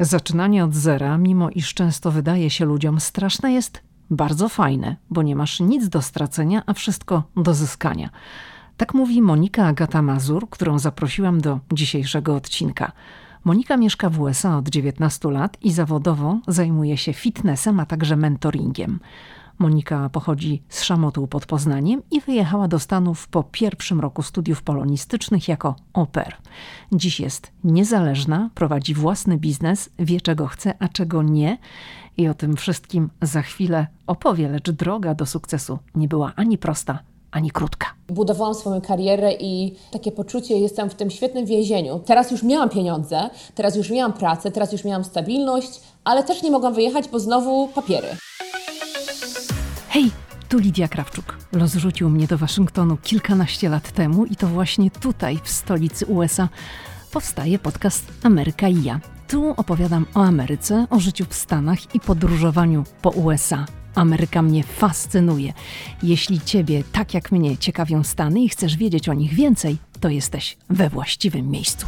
Zaczynanie od zera, mimo iż często wydaje się ludziom straszne, jest bardzo fajne, bo nie masz nic do stracenia, a wszystko do zyskania. Tak mówi Monika Agata Mazur, którą zaprosiłam do dzisiejszego odcinka. Monika mieszka w USA od 19 lat i zawodowo zajmuje się fitnessem, a także mentoringiem. Monika pochodzi z Szamotu pod Poznaniem i wyjechała do Stanów po pierwszym roku studiów polonistycznych jako oper. Dziś jest niezależna, prowadzi własny biznes, wie czego chce, a czego nie. I o tym wszystkim za chwilę opowie, lecz droga do sukcesu nie była ani prosta, ani krótka. Budowałam swoją karierę i takie poczucie, jestem w tym świetnym więzieniu. Teraz już miałam pieniądze, teraz już miałam pracę, teraz już miałam stabilność, ale też nie mogłam wyjechać, bo znowu papiery. Hej, tu Lidia Krawczuk. Los rzucił mnie do Waszyngtonu kilkanaście lat temu i to właśnie tutaj, w stolicy USA, powstaje podcast Ameryka i ja. Tu opowiadam o Ameryce, o życiu w Stanach i podróżowaniu po USA. Ameryka mnie fascynuje. Jeśli Ciebie, tak jak mnie, ciekawią Stany i chcesz wiedzieć o nich więcej, to jesteś we właściwym miejscu.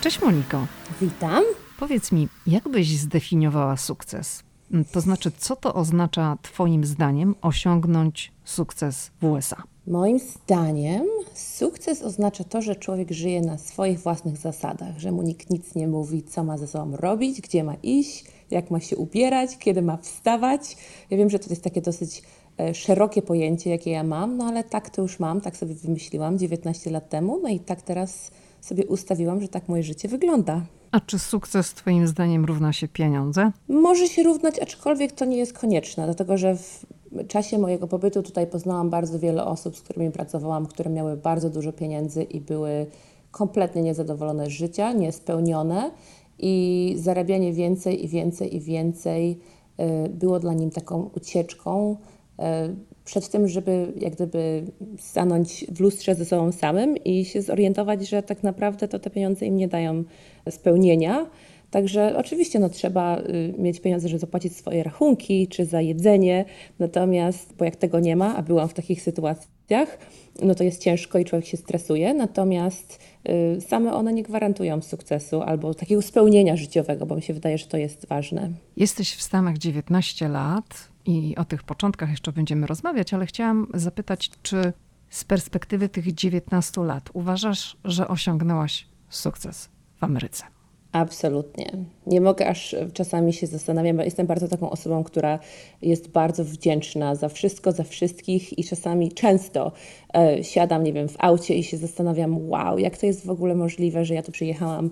Cześć Moniko. Witam. Powiedz mi, jak byś zdefiniowała sukces? To znaczy, co to oznacza Twoim zdaniem osiągnąć sukces w USA? Moim zdaniem sukces oznacza to, że człowiek żyje na swoich własnych zasadach, że mu nikt nic nie mówi, co ma ze sobą robić, gdzie ma iść, jak ma się ubierać, kiedy ma wstawać. Ja wiem, że to jest takie dosyć e, szerokie pojęcie, jakie ja mam, no ale tak to już mam, tak sobie wymyśliłam 19 lat temu, no i tak teraz sobie ustawiłam, że tak moje życie wygląda. A czy sukces Twoim zdaniem równa się pieniądze? Może się równać, aczkolwiek to nie jest konieczne, dlatego że w czasie mojego pobytu tutaj poznałam bardzo wiele osób, z którymi pracowałam, które miały bardzo dużo pieniędzy i były kompletnie niezadowolone z życia, niespełnione i zarabianie więcej i więcej i więcej y, było dla nim taką ucieczką y, przed tym, żeby jak gdyby stanąć w lustrze ze sobą samym i się zorientować, że tak naprawdę to te pieniądze im nie dają spełnienia. Także oczywiście no, trzeba y, mieć pieniądze, żeby zapłacić swoje rachunki czy za jedzenie, natomiast, bo jak tego nie ma, a byłam w takich sytuacjach, no to jest ciężko i człowiek się stresuje, natomiast y, same one nie gwarantują sukcesu albo takiego spełnienia życiowego, bo mi się wydaje, że to jest ważne. Jesteś w Stanach 19 lat i o tych początkach jeszcze będziemy rozmawiać, ale chciałam zapytać, czy z perspektywy tych 19 lat uważasz, że osiągnęłaś sukces w Ameryce? Absolutnie. Nie mogę aż czasami się zastanawiam, bo jestem bardzo taką osobą, która jest bardzo wdzięczna za wszystko, za wszystkich i czasami często e, siadam, nie wiem, w aucie i się zastanawiam, wow, jak to jest w ogóle możliwe, że ja tu przyjechałam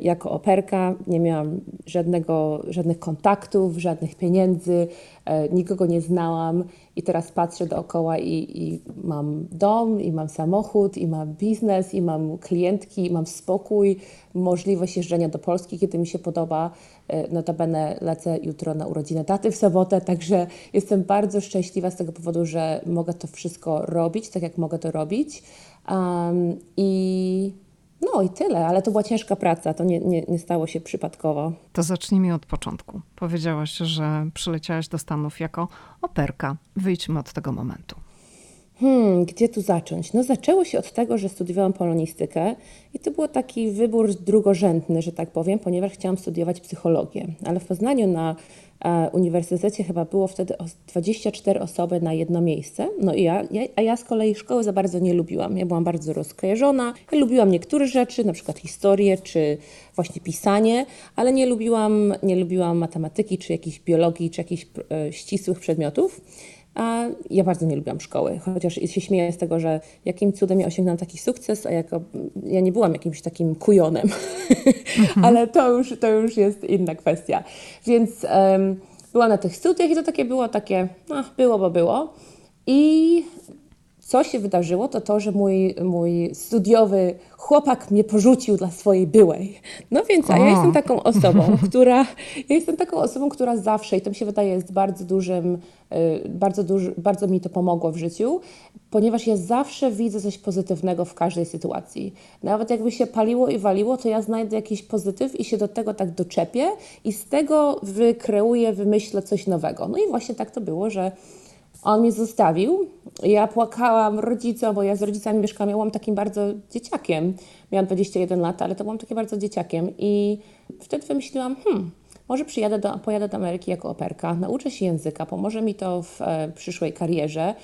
jako operka, nie miałam żadnego, żadnych kontaktów, żadnych pieniędzy, e, nikogo nie znałam i teraz patrzę dookoła i, i mam dom, i mam samochód, i mam biznes, i mam klientki, i mam spokój, możliwość jeżdżenia do Polski, kiedy mi się podoba. E, notabene lecę jutro na urodziny taty w sobotę, także jestem bardzo szczęśliwa z tego powodu, że mogę to wszystko robić, tak jak mogę to robić. Um, I no i tyle, ale to była ciężka praca, to nie, nie, nie stało się przypadkowo. To zacznijmy od początku. Powiedziałaś, że przyleciałaś do Stanów jako operka. Wyjdźmy od tego momentu. Hmm, gdzie tu zacząć? No zaczęło się od tego, że studiowałam polonistykę i to był taki wybór drugorzędny, że tak powiem, ponieważ chciałam studiować psychologię. Ale w Poznaniu na uniwersytecie chyba było wtedy 24 osoby na jedno miejsce. No i ja, ja, a ja z kolei szkoły za bardzo nie lubiłam. Ja byłam bardzo rozkojarzona. Ja lubiłam niektóre rzeczy, na przykład historię czy właśnie pisanie, ale nie lubiłam, nie lubiłam matematyki czy jakiejś biologii czy jakichś e, ścisłych przedmiotów. A ja bardzo nie lubiłam szkoły, chociaż się śmieję z tego, że jakim cudem ja osiągnęłam taki sukces, a jako, ja nie byłam jakimś takim kujonem, mhm. ale to już, to już jest inna kwestia. Więc um, byłam na tych studiach i to takie było takie, no, było, bo było. I co się wydarzyło, to to, że mój, mój studiowy chłopak mnie porzucił dla swojej byłej. No więc, a ja jestem taką osobą, która, ja jestem taką osobą, która zawsze, i to mi się wydaje, jest bardzo dużym, y, bardzo, duży, bardzo mi to pomogło w życiu, ponieważ ja zawsze widzę coś pozytywnego w każdej sytuacji. Nawet jakby się paliło i waliło, to ja znajdę jakiś pozytyw i się do tego tak doczepię i z tego wykreuję, wymyślę coś nowego. No i właśnie tak to było, że On mnie zostawił. Ja płakałam rodzicom, bo ja z rodzicami mieszkałam. Ja byłam takim bardzo dzieciakiem. Miałam 21 lat, ale to byłam takim bardzo dzieciakiem. I wtedy wymyśliłam, hmm, może przyjadę do, pojadę do Ameryki jako operka, nauczę się języka, pomoże mi to w e, przyszłej karierze.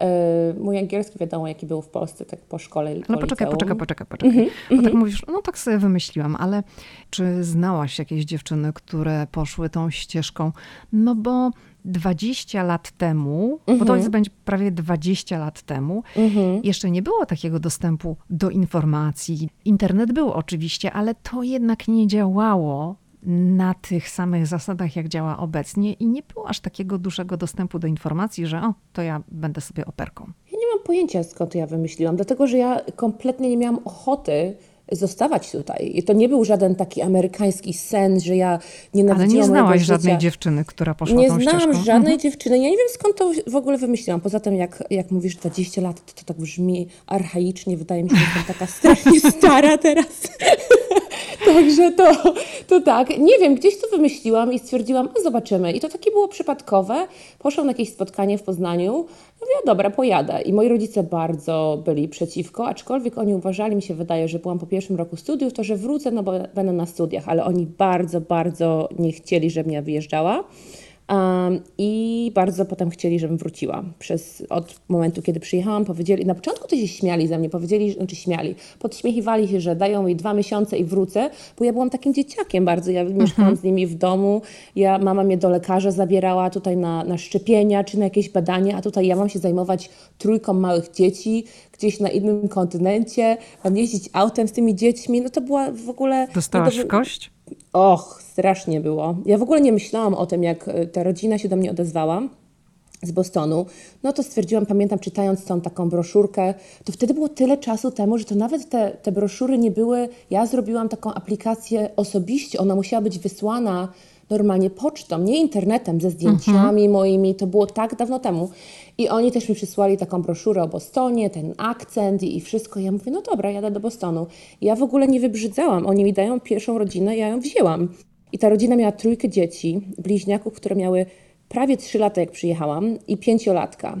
E, mój angielski wiadomo, jaki był w Polsce, tak po szkole No poczekaj, poczekaj, poczekaj, poczekaj. Mm -hmm, tak mhm. mówisz, no tak sobie wymyśliłam, ale czy znałaś jakieś dziewczyny, które poszły tą ścieżką? No bo 20 lat temu, bo to mhm. będzie prawie 20 lat temu, mhm. jeszcze nie było takiego dostępu do informacji. Internet był oczywiście, ale to jednak nie działało na tych samych zasadach, jak działa obecnie, i nie było aż takiego dużego dostępu do informacji, że o, to ja będę sobie operką. Ja nie mam pojęcia, skąd ja wymyśliłam, dlatego że ja kompletnie nie miałam ochoty zostawać tutaj. I to nie był żaden taki amerykański sen, że ja nienawidziłam Ale nie znałaś żadnej dziewczyny, która poszła Nie tą znałam ścieżką. żadnej mhm. dziewczyny. Ja nie wiem, skąd to w ogóle wymyśliłam. Poza tym, jak, jak mówisz 20 lat, to, to tak brzmi archaicznie. Wydaje mi się, że jestem taka strasznie stara teraz. Także to, to tak. Nie wiem, gdzieś to wymyśliłam i stwierdziłam, a zobaczymy. I to takie było przypadkowe. Poszłam na jakieś spotkanie w Poznaniu. Mówię, dobra, pojadę. I moi rodzice bardzo byli przeciwko, aczkolwiek oni uważali, mi się wydaje, że byłam po pierwszym roku studiów, to że wrócę, no bo będę na studiach, ale oni bardzo, bardzo nie chcieli, żebym ja wyjeżdżała. Um, I bardzo potem chcieli, żebym wróciła. Przez, od momentu, kiedy przyjechałam, powiedzieli, na początku to się śmiali ze mnie, powiedzieli, znaczy śmiali, podśmiechiwali się, że dają mi dwa miesiące i wrócę, bo ja byłam takim dzieciakiem bardzo, ja mhm. mieszkałam z nimi w domu, ja, mama mnie do lekarza zabierała tutaj na, na szczepienia czy na jakieś badania, a tutaj ja mam się zajmować trójką małych dzieci, gdzieś na innym kontynencie, mam jeździć autem z tymi dziećmi, no to była w ogóle... Dostałaś no to, kość? Och, strasznie było. Ja w ogóle nie myślałam o tym, jak e, ta rodzina się do mnie odezwała z Bostonu, no to stwierdziłam, pamiętam czytając tą taką broszurkę, to wtedy było tyle czasu temu, że to nawet te, te broszury nie były, ja zrobiłam taką aplikację osobiście, ona musiała być wysłana normalnie pocztą, nie internetem, ze zdjęciami mhm. moimi, to było tak dawno temu. I oni też mi przysłali taką broszurę o Bostonie, ten akcent i, i wszystko. Ja mówię, no dobra, jadę do Bostonu. ja w ogóle nie wybrzydzałam. Oni mi dają pierwszą rodzinę, ja ją wzięłam. I ta rodzina miała trójkę dzieci, bliźniaków, które miały prawie trzy lata, jak przyjechałam, i pięciolatka.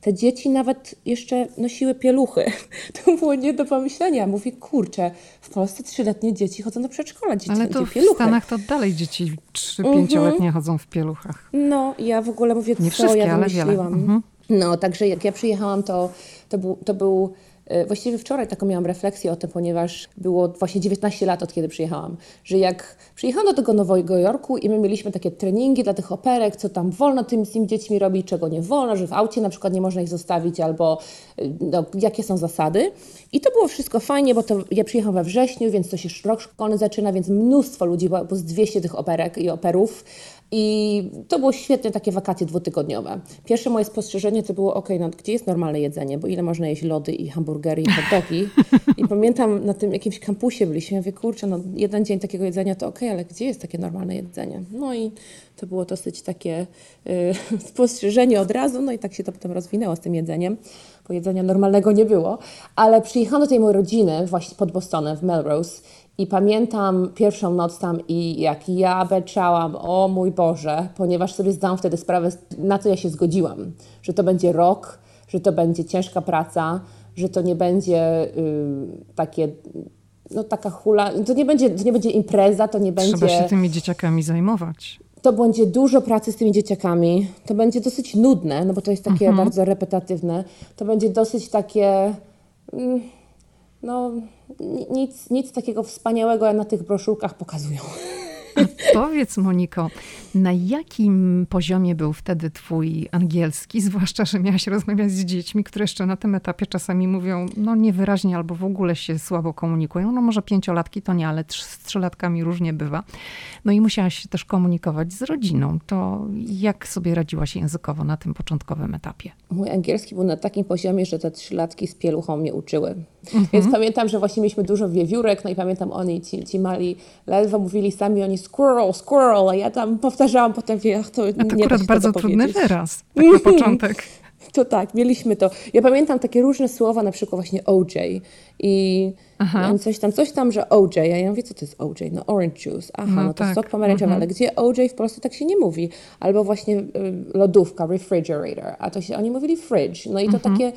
Te dzieci nawet jeszcze nosiły pieluchy. To było nie do pomyślenia. Mówię, kurczę, w Polsce trzyletnie dzieci chodzą do przedszkola. Dzieci Ale to w pieluchy. Stanach to dalej dzieci trzy, pięcioletnie chodzą w pieluchach. No, ja w ogóle mówię, nie co ja wymyśliłam. Mhm. No, także jak ja przyjechałam, to, to, był, to był Właściwie wczoraj taką miałam refleksję o tym, ponieważ było właśnie 19 lat od kiedy przyjechałam, że jak przyjechałam do tego Nowego Jorku i my mieliśmy takie treningi dla tych operek, co tam wolno tym, z tymi dziećmi robić, czego nie wolno, że w aucie na przykład nie można ich zostawić albo e, no, jakie są zasady. I to było wszystko fajnie, bo to ja przyjechałam we wrześniu, więc to się rok szkolny zaczyna, więc mnóstwo ludzi, bo z 200 tych operek i operów i to było świetne takie wakacje dwutygodniowe. Pierwsze moje spostrzeżenie to było, ok, no gdzie jest normalne jedzenie, bo ile można jeść lody i hamburgery i hot dogi. I pamiętam na tym jakimś kampusie byliśmy, ja mówię, kurczę, no jeden dzień takiego jedzenia to ok, ale gdzie jest takie normalne jedzenie? No i to było dosyć takie y, spostrzeżenie od razu, no i tak się to potem rozwinęło z tym jedzeniem, bo jedzenia normalnego nie było. Ale przyjechałam do tej mojej rodziny właśnie pod Bostonem w Melrose i pamiętam pierwszą noc tam i jak ja beczałam, o mój Boże, ponieważ sobie zdałam wtedy sprawę, na co ja się zgodziłam. Że to będzie rok, że to będzie ciężka praca, że to nie będzie y, takie, no taka hula, to nie, będzie, to nie będzie impreza, to nie Trzeba będzie... Trzeba się tymi dzieciakami zajmować. To będzie dużo pracy z tymi dzieciakami. To będzie dosyć nudne, no bo to jest takie mhm. bardzo repetatywne. To będzie dosyć takie... Mm, no, nic, nic takiego wspaniałego na tych broszurkach pokazują. Powiedz Moniko, na jakim poziomie był wtedy twój angielski, zwłaszcza, że miałaś rozmawiać z dziećmi, które jeszcze na tym etapie czasami mówią no niewyraźnie albo w ogóle się słabo komunikują. No może pięciolatki to nie, ale z trzylatkami różnie bywa. No i musiałaś się też komunikować z rodziną. To jak sobie radziłaś językowo na tym początkowym etapie? Mój angielski był na takim poziomie, że te trzylatki z pieluchą mnie uczyły. Mhm. Więc pamiętam, że właśnie mieliśmy dużo wiewiórek, no i pamiętam oni, ci, ci mali ledwo mówili sami, oni squirrel, squirrel, a ja tam powtarzałam potem, ach, to, a to nie akurat bardzo trudny wyraz, tak na początek. To tak, mieliśmy to. Ja pamiętam takie różne słowa, na przykład właśnie OJ i I coś tam, coś tam, że OJ. A ja mówię, co to jest OJ? No orange juice. Aha, no, no to tak. sok pomarańczowy, mhm. ale gdzie OJ w Polsce tak się nie mówi. Albo właśnie y, lodówka, refrigerator, a to się, oni mówili fridge. No i to mhm. takie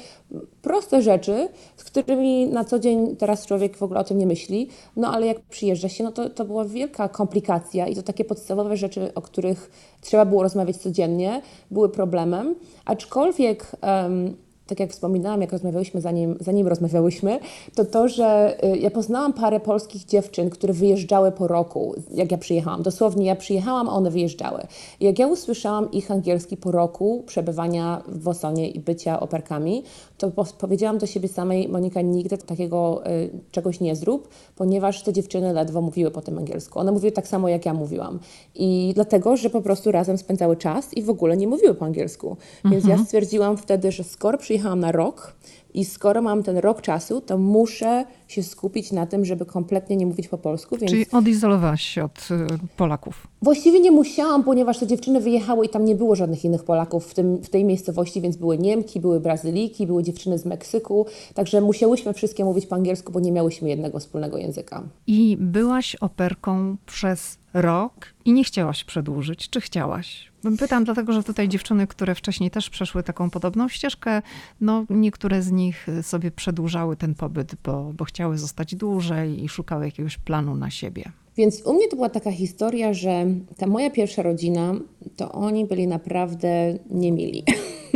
proste rzeczy, z którymi na co dzień teraz człowiek w ogóle o tym nie myśli, no ale jak przyjeżdża się, no to, to była wielka komplikacja i to takie podstawowe rzeczy, o których trzeba było rozmawiać codziennie, były problemem, aczkolwiek... Um, tak jak wspominałam, jak rozmawiałyśmy, zanim, zanim rozmawiałyśmy, to to, że y, ja poznałam parę polskich dziewczyn, które wyjeżdżały po roku, jak ja przyjechałam. Dosłownie ja przyjechałam, a one wyjeżdżały. Jak ja usłyszałam ich angielski po roku przebywania w Wosonie i bycia operkami, to powiedziałam do siebie samej, Monika, nigdy takiego y, czegoś nie zrób, ponieważ te dziewczyny ledwo mówiły po tym angielsku. One mówiły tak samo, jak ja mówiłam. I dlatego, że po prostu razem spędzały czas i w ogóle nie mówiły po angielsku. Więc mhm. ja stwierdziłam wtedy, że skoro przyjechałam na rok, i skoro mam ten rok czasu, to muszę się skupić na tym, żeby kompletnie nie mówić po polsku. Więc... Czyli odizolowałaś się od y, Polaków? Właściwie nie musiałam, ponieważ te dziewczyny wyjechały i tam nie było żadnych innych Polaków w, tym, w tej miejscowości, więc były Niemki, były Brazyliki, były dziewczyny z Meksyku, także musiałyśmy wszystkie mówić po angielsku, bo nie miałyśmy jednego wspólnego języka. I byłaś operką przez rok i nie chciałaś przedłużyć, czy chciałaś? Pytam dlatego, że tutaj dziewczyny, które wcześniej też przeszły taką podobną ścieżkę, no niektóre z nich sobie przedłużały ten pobyt, bo, bo chciały zostać dłużej i szukały jakiegoś planu na siebie. Więc u mnie to była taka historia, że ta moja pierwsza rodzina, to oni byli naprawdę niemili.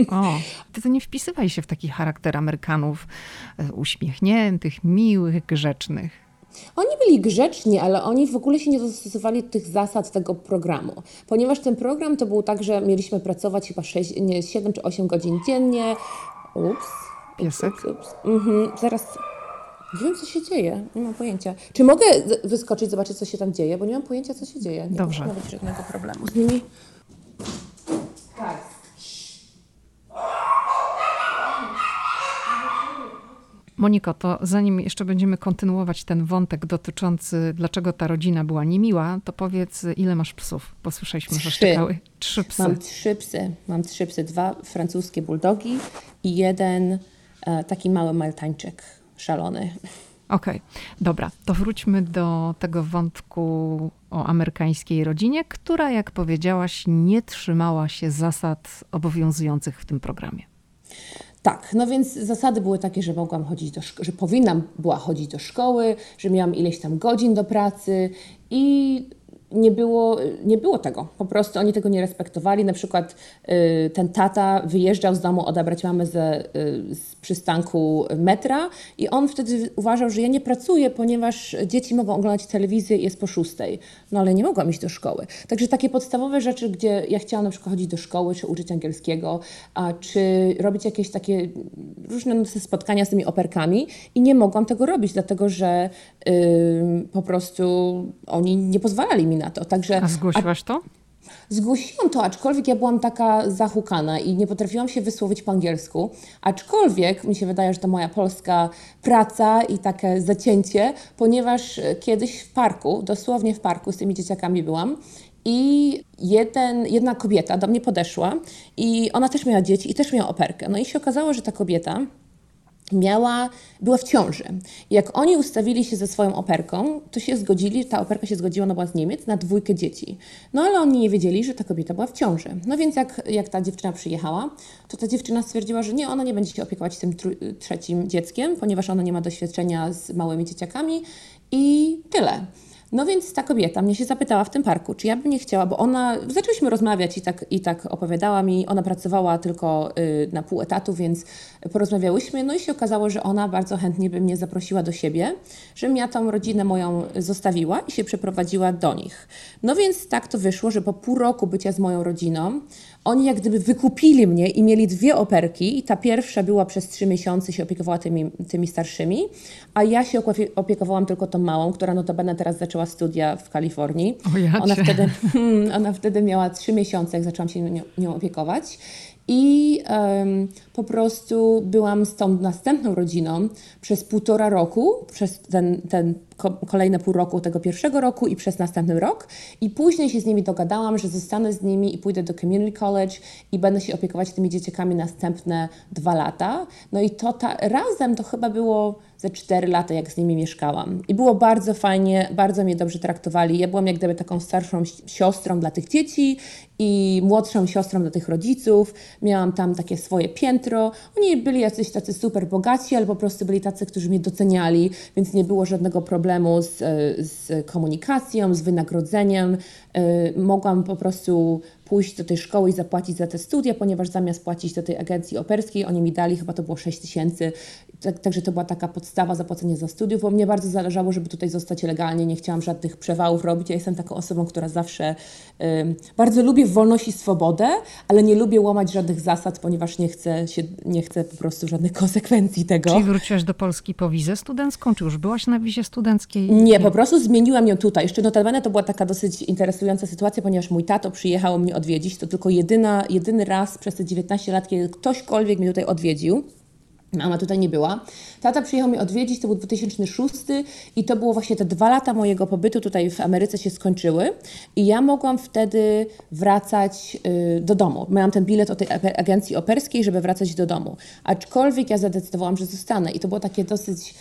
O, ty to nie wpisywaj się w taki charakter Amerykanów e, uśmiechniętych, miłych, grzecznych. Oni byli grzeczni, ale oni w ogóle się nie dostosowali do tych zasad tego programu, ponieważ ten program to był tak, że mieliśmy pracować chyba 6, nie, 7 czy 8 godzin dziennie. Ups. Piesek? Ups, ups. Mhm, zaraz. Nie wiem, co się dzieje. Nie mam pojęcia. Czy mogę wyskoczyć, zobaczyć, co się tam dzieje? Bo nie mam pojęcia, co się dzieje. Nie Dobrze. Nie żadnego problemu z nimi. Tak. Moniko, to zanim jeszcze będziemy kontynuować ten wątek dotyczący, dlaczego ta rodzina była niemiła, to powiedz, ile masz psów? Posłyszeliśmy, że szczekały trzy psy. Mam trzy psy. Mam trzy psy. Dwa francuskie bulldogi i jeden e, taki mały maltańczyk szalony. Okej, okay. dobra. To wróćmy do tego wątku o amerykańskiej rodzinie, która, jak powiedziałaś, nie trzymała się zasad obowiązujących w tym programie. Tak, no więc zasady były takie, że mogłam chodzić do szko- że powinnam była chodzić do szkoły, że miałam ileś tam godzin do pracy i nie było, nie było tego. Po prostu oni tego nie respektowali. Na przykład y, ten tata wyjeżdżał z domu odebrać mamę ze, y, z przystanku metra i on wtedy uważał, że ja nie pracuję, ponieważ dzieci mogą oglądać telewizję i jest po szóstej. No ale nie mogłam iść do szkoły. Także takie podstawowe rzeczy, gdzie ja chciałam na przykład chodzić do szkoły, czy uczyć angielskiego, a, czy robić jakieś takie różne spotkania z tymi operkami i nie mogłam tego robić, dlatego że y, po prostu oni nie pozwalali mi na to. Także, a zgłosiłaś to? Zgłosiłam to, aczkolwiek ja byłam taka zahukana i nie potrafiłam się wysłowić po angielsku. Aczkolwiek mi się wydaje, że to moja polska praca i takie zacięcie, ponieważ kiedyś w parku, dosłownie w parku z tymi dzieciakami byłam i jeden, jedna kobieta do mnie podeszła i ona też miała dzieci i też miała operkę. No i się okazało, że ta kobieta miała, była w ciąży. Jak oni ustawili się ze swoją operką, to się zgodzili, ta operka się zgodziła, ona była z Niemiec, na dwójkę dzieci. No ale oni nie wiedzieli, że ta kobieta była w ciąży. No więc jak, jak ta dziewczyna przyjechała, to ta dziewczyna stwierdziła, że nie, ona nie będzie się opiekować tym trzecim dzieckiem, ponieważ ona nie ma doświadczenia z małymi dzieciakami i tyle. No więc ta kobieta mnie się zapytała w tym parku, czy ja bym nie chciała, bo ona, zaczęliśmy rozmawiać i tak, i tak opowiadała mi, ona pracowała tylko y, na pół etatu, więc porozmawiałyśmy, no i się okazało, że ona bardzo chętnie by mnie zaprosiła do siebie, żebym ja tą rodzinę moją zostawiła i się przeprowadziła do nich. No więc tak to wyszło, że po pół roku bycia z moją rodziną, oni jak gdyby wykupili mnie i mieli dwie operki. I ta pierwsza była przez trzy miesiące, się opiekowała tymi, tymi starszymi, a ja się opiekowałam tylko tą małą, która notabene teraz zaczęła studia w Kalifornii. Ona, wtedy, hmm, ona wtedy miała trzy miesiące, jak zaczęłam się nią, nią opiekować. I um, po prostu byłam z tą następną rodziną przez półtora roku, przez ten, ten kolejne pół roku tego pierwszego roku i przez następny rok. I później się z nimi dogadałam, że zostanę z nimi i pójdę do community college i będę się opiekować tymi dzieciakami następne dwa lata. No i to ta, razem to chyba było ze cztery lata, jak z nimi mieszkałam. I było bardzo fajnie, bardzo mnie dobrze traktowali. Ja byłam jak gdyby taką starszą siostrą dla tych dzieci i młodszą siostrą dla tych rodziców. Miałam tam takie swoje piętro. Oni byli jacyś tacy super bogaci, ale po prostu byli tacy, którzy mnie doceniali, więc nie było żadnego problemu z, z komunikacją, z wynagrodzeniem. Y, mogłam po prostu pójść do tej szkoły i zapłacić za te studia, ponieważ zamiast płacić do tej agencji operskiej, oni mi dali, chyba to było 6 tysięcy, tak, także to była taka podstawa zapłacenia za studiów, bo mnie bardzo zależało, żeby tutaj zostać legalnie, nie chciałam żadnych przewałów robić, ja jestem taką osobą, która zawsze y, bardzo lubię wolność i swobodę, ale nie lubię łamać żadnych zasad, ponieważ nie chcę, się, nie chcę po prostu żadnych konsekwencji tego. Czyli wróciłaś do Polski po wizę studencką, czy już byłaś na wizie studenckiej? Nie, po prostu zmieniłam ją tutaj. Jeszcze notabene to była taka dosyć interesująca sytuacja, ponieważ mój tato przyjechał mnie odwiedzić. To tylko jedyna, jedyny raz przez te 19 lat, kiedy ktośkolwiek mnie tutaj odwiedził. Mama tutaj nie była. Tata przyjechał mnie odwiedzić, to był 2006 i to było właśnie te dwa lata mojego pobytu tutaj w Ameryce się skończyły i ja mogłam wtedy wracać y, do domu. Miałam ten bilet od tej agencji operskiej, żeby wracać do domu. Aczkolwiek ja zadecydowałam, że zostanę i to było takie dosyć